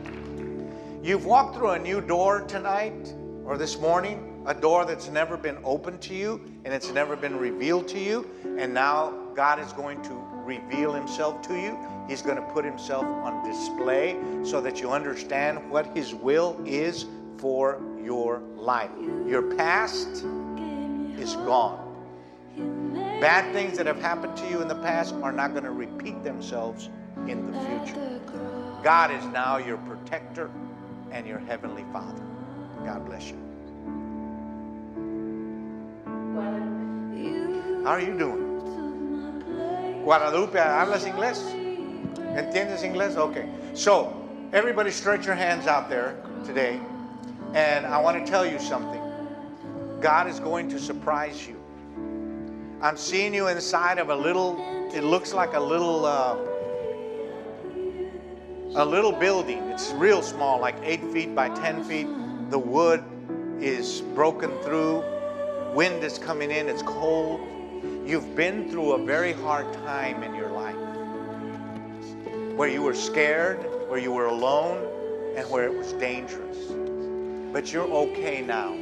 You've walked through a new door tonight or this morning, a door that's never been opened to you and it's never been revealed to you. And now God is going to reveal Himself to you. He's going to put Himself on display so that you understand what His will is for your life. Your past is gone. Bad things that have happened to you in the past are not going to repeat themselves in the future. God is now your protector and your heavenly Father. God bless you. How are you doing? Guadalupe, ¿hablas inglés? ¿Entiendes inglés? Okay. So, everybody stretch your hands out there today. And I want to tell you something. God is going to surprise you. I'm seeing you inside of a little, it looks like a little, uh, a little building. It's real small, like eight feet by 10 feet. The wood is broken through. Wind is coming in. It's cold. You've been through a very hard time in your life where you were scared, where you were alone, and where it was dangerous. But you're okay now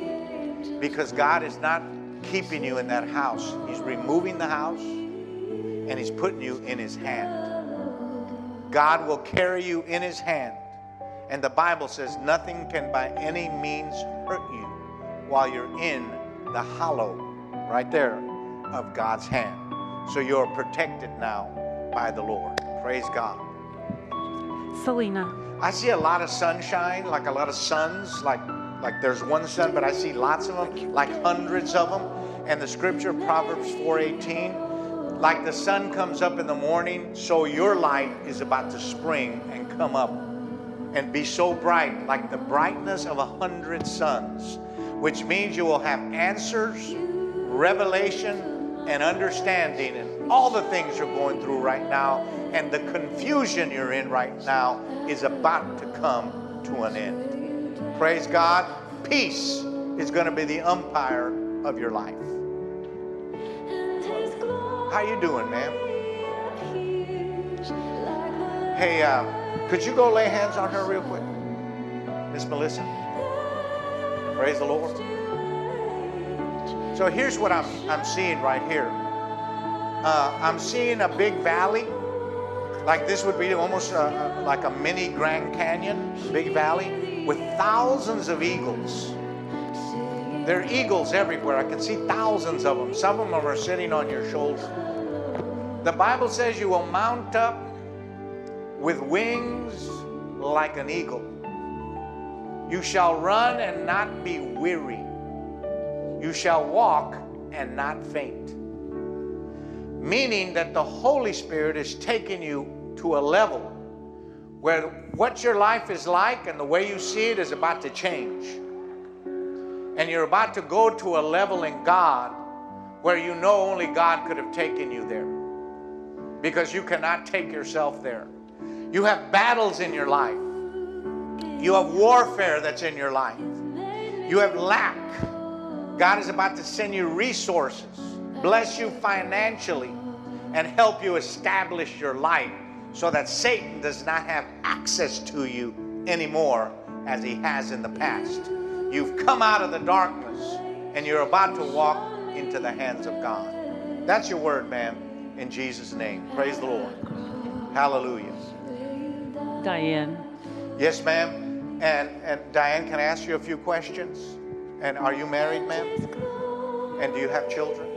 because God is not keeping you in that house. He's removing the house and He's putting you in His hand. God will carry you in His hand. And the Bible says nothing can by any means hurt you while you're in the hollow, right there, of God's hand. So you're protected now by the Lord. Praise God. Selena. I see a lot of sunshine, like a lot of suns, like like there's one sun, but I see lots of them, like hundreds of them. And the scripture, Proverbs 4:18, like the sun comes up in the morning, so your light is about to spring and come up and be so bright, like the brightness of a hundred suns, which means you will have answers, revelation, and understanding and all the things you're going through right now, and the confusion you're in right now is about to come to an end. Praise God. Peace is going to be the umpire of your life. How you doing, ma'am? Hey, uh, could you go lay hands on her real quick? Miss Melissa? Praise the Lord. So here's what I'm, I'm seeing right here. Uh, I'm seeing a big valley. Like this would be almost uh, like a mini Grand Canyon, big valley, with thousands of eagles. There are eagles everywhere. I can see thousands of them. Some of them are sitting on your shoulder. The Bible says you will mount up with wings like an eagle. You shall run and not be weary. You shall walk and not faint. Meaning that the Holy Spirit is taking you to a level where what your life is like and the way you see it is about to change. And you're about to go to a level in God where you know only God could have taken you there. Because you cannot take yourself there. You have battles in your life. You have warfare that's in your life. You have lack. God is about to send you resources, bless you financially, and help you establish your life so that Satan does not have access to you anymore as he has in the past. You've come out of the darkness and you're about to walk into the hands of God. That's your word, ma'am, in Jesus' name. Praise the Lord. Hallelujah. Diane. Yes, ma'am. And and Diane, can I ask you a few questions? And are you married, ma'am? And do you have children?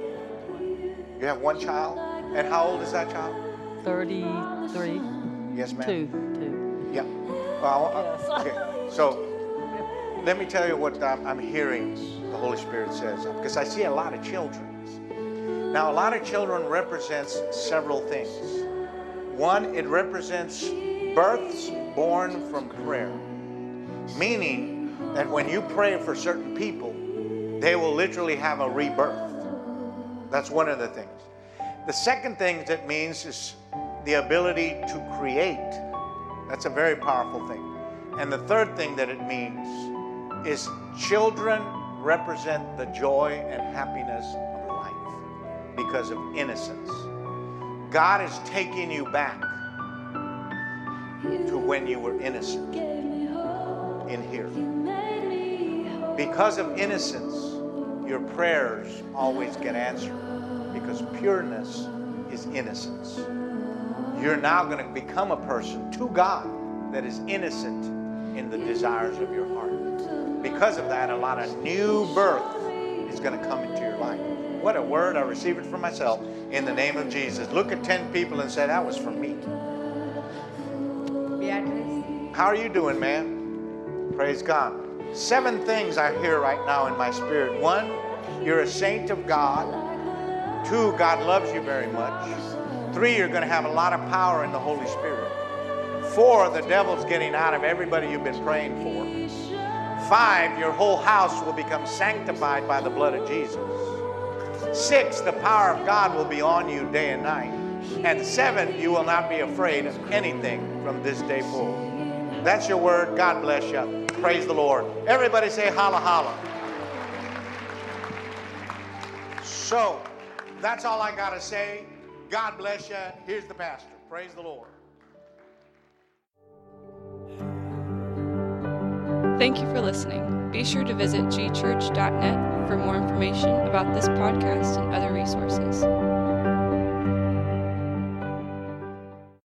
You have one child? And how old is that child? 33. Yes, ma'am. Two. Two. Yeah. Well, uh, okay. So let me tell you what I'm, I'm hearing the Holy Spirit says because I see a lot of children. Now, a lot of children represents several things. One, it represents births born from prayer, meaning that when you pray for certain people, they will literally have a rebirth. That's one of the things. The second thing that means is the ability to create. That's a very powerful thing. And the third thing that it means is children represent the joy and happiness of life because of innocence. God is taking you back to when you were innocent in here. Because of innocence, your prayers always get answered because pureness is innocence. You're now going to become a person to God that is innocent in the desires of your heart. Because of that, a lot of new birth is going to come into your life. What a word. I receive it for myself in the name of Jesus. Look at 10 people and say, That was for me. Beatrice. How are you doing, man? Praise God. Seven things I hear right now in my spirit. One, you're a saint of God. Two, God loves you very much. Three, you're going to have a lot of power in the Holy Spirit. Four, the devil's getting out of everybody you've been praying for. Five, your whole house will become sanctified by the blood of Jesus. Six, the power of God will be on you day and night. And seven, you will not be afraid of anything from this day forward. That's your word. God bless you. Praise the Lord. Everybody say holla holla. So, that's all I got to say. God bless you. Here's the pastor. Praise the Lord. Thank you for listening. Be sure to visit gchurch.net for more information about this podcast and other resources.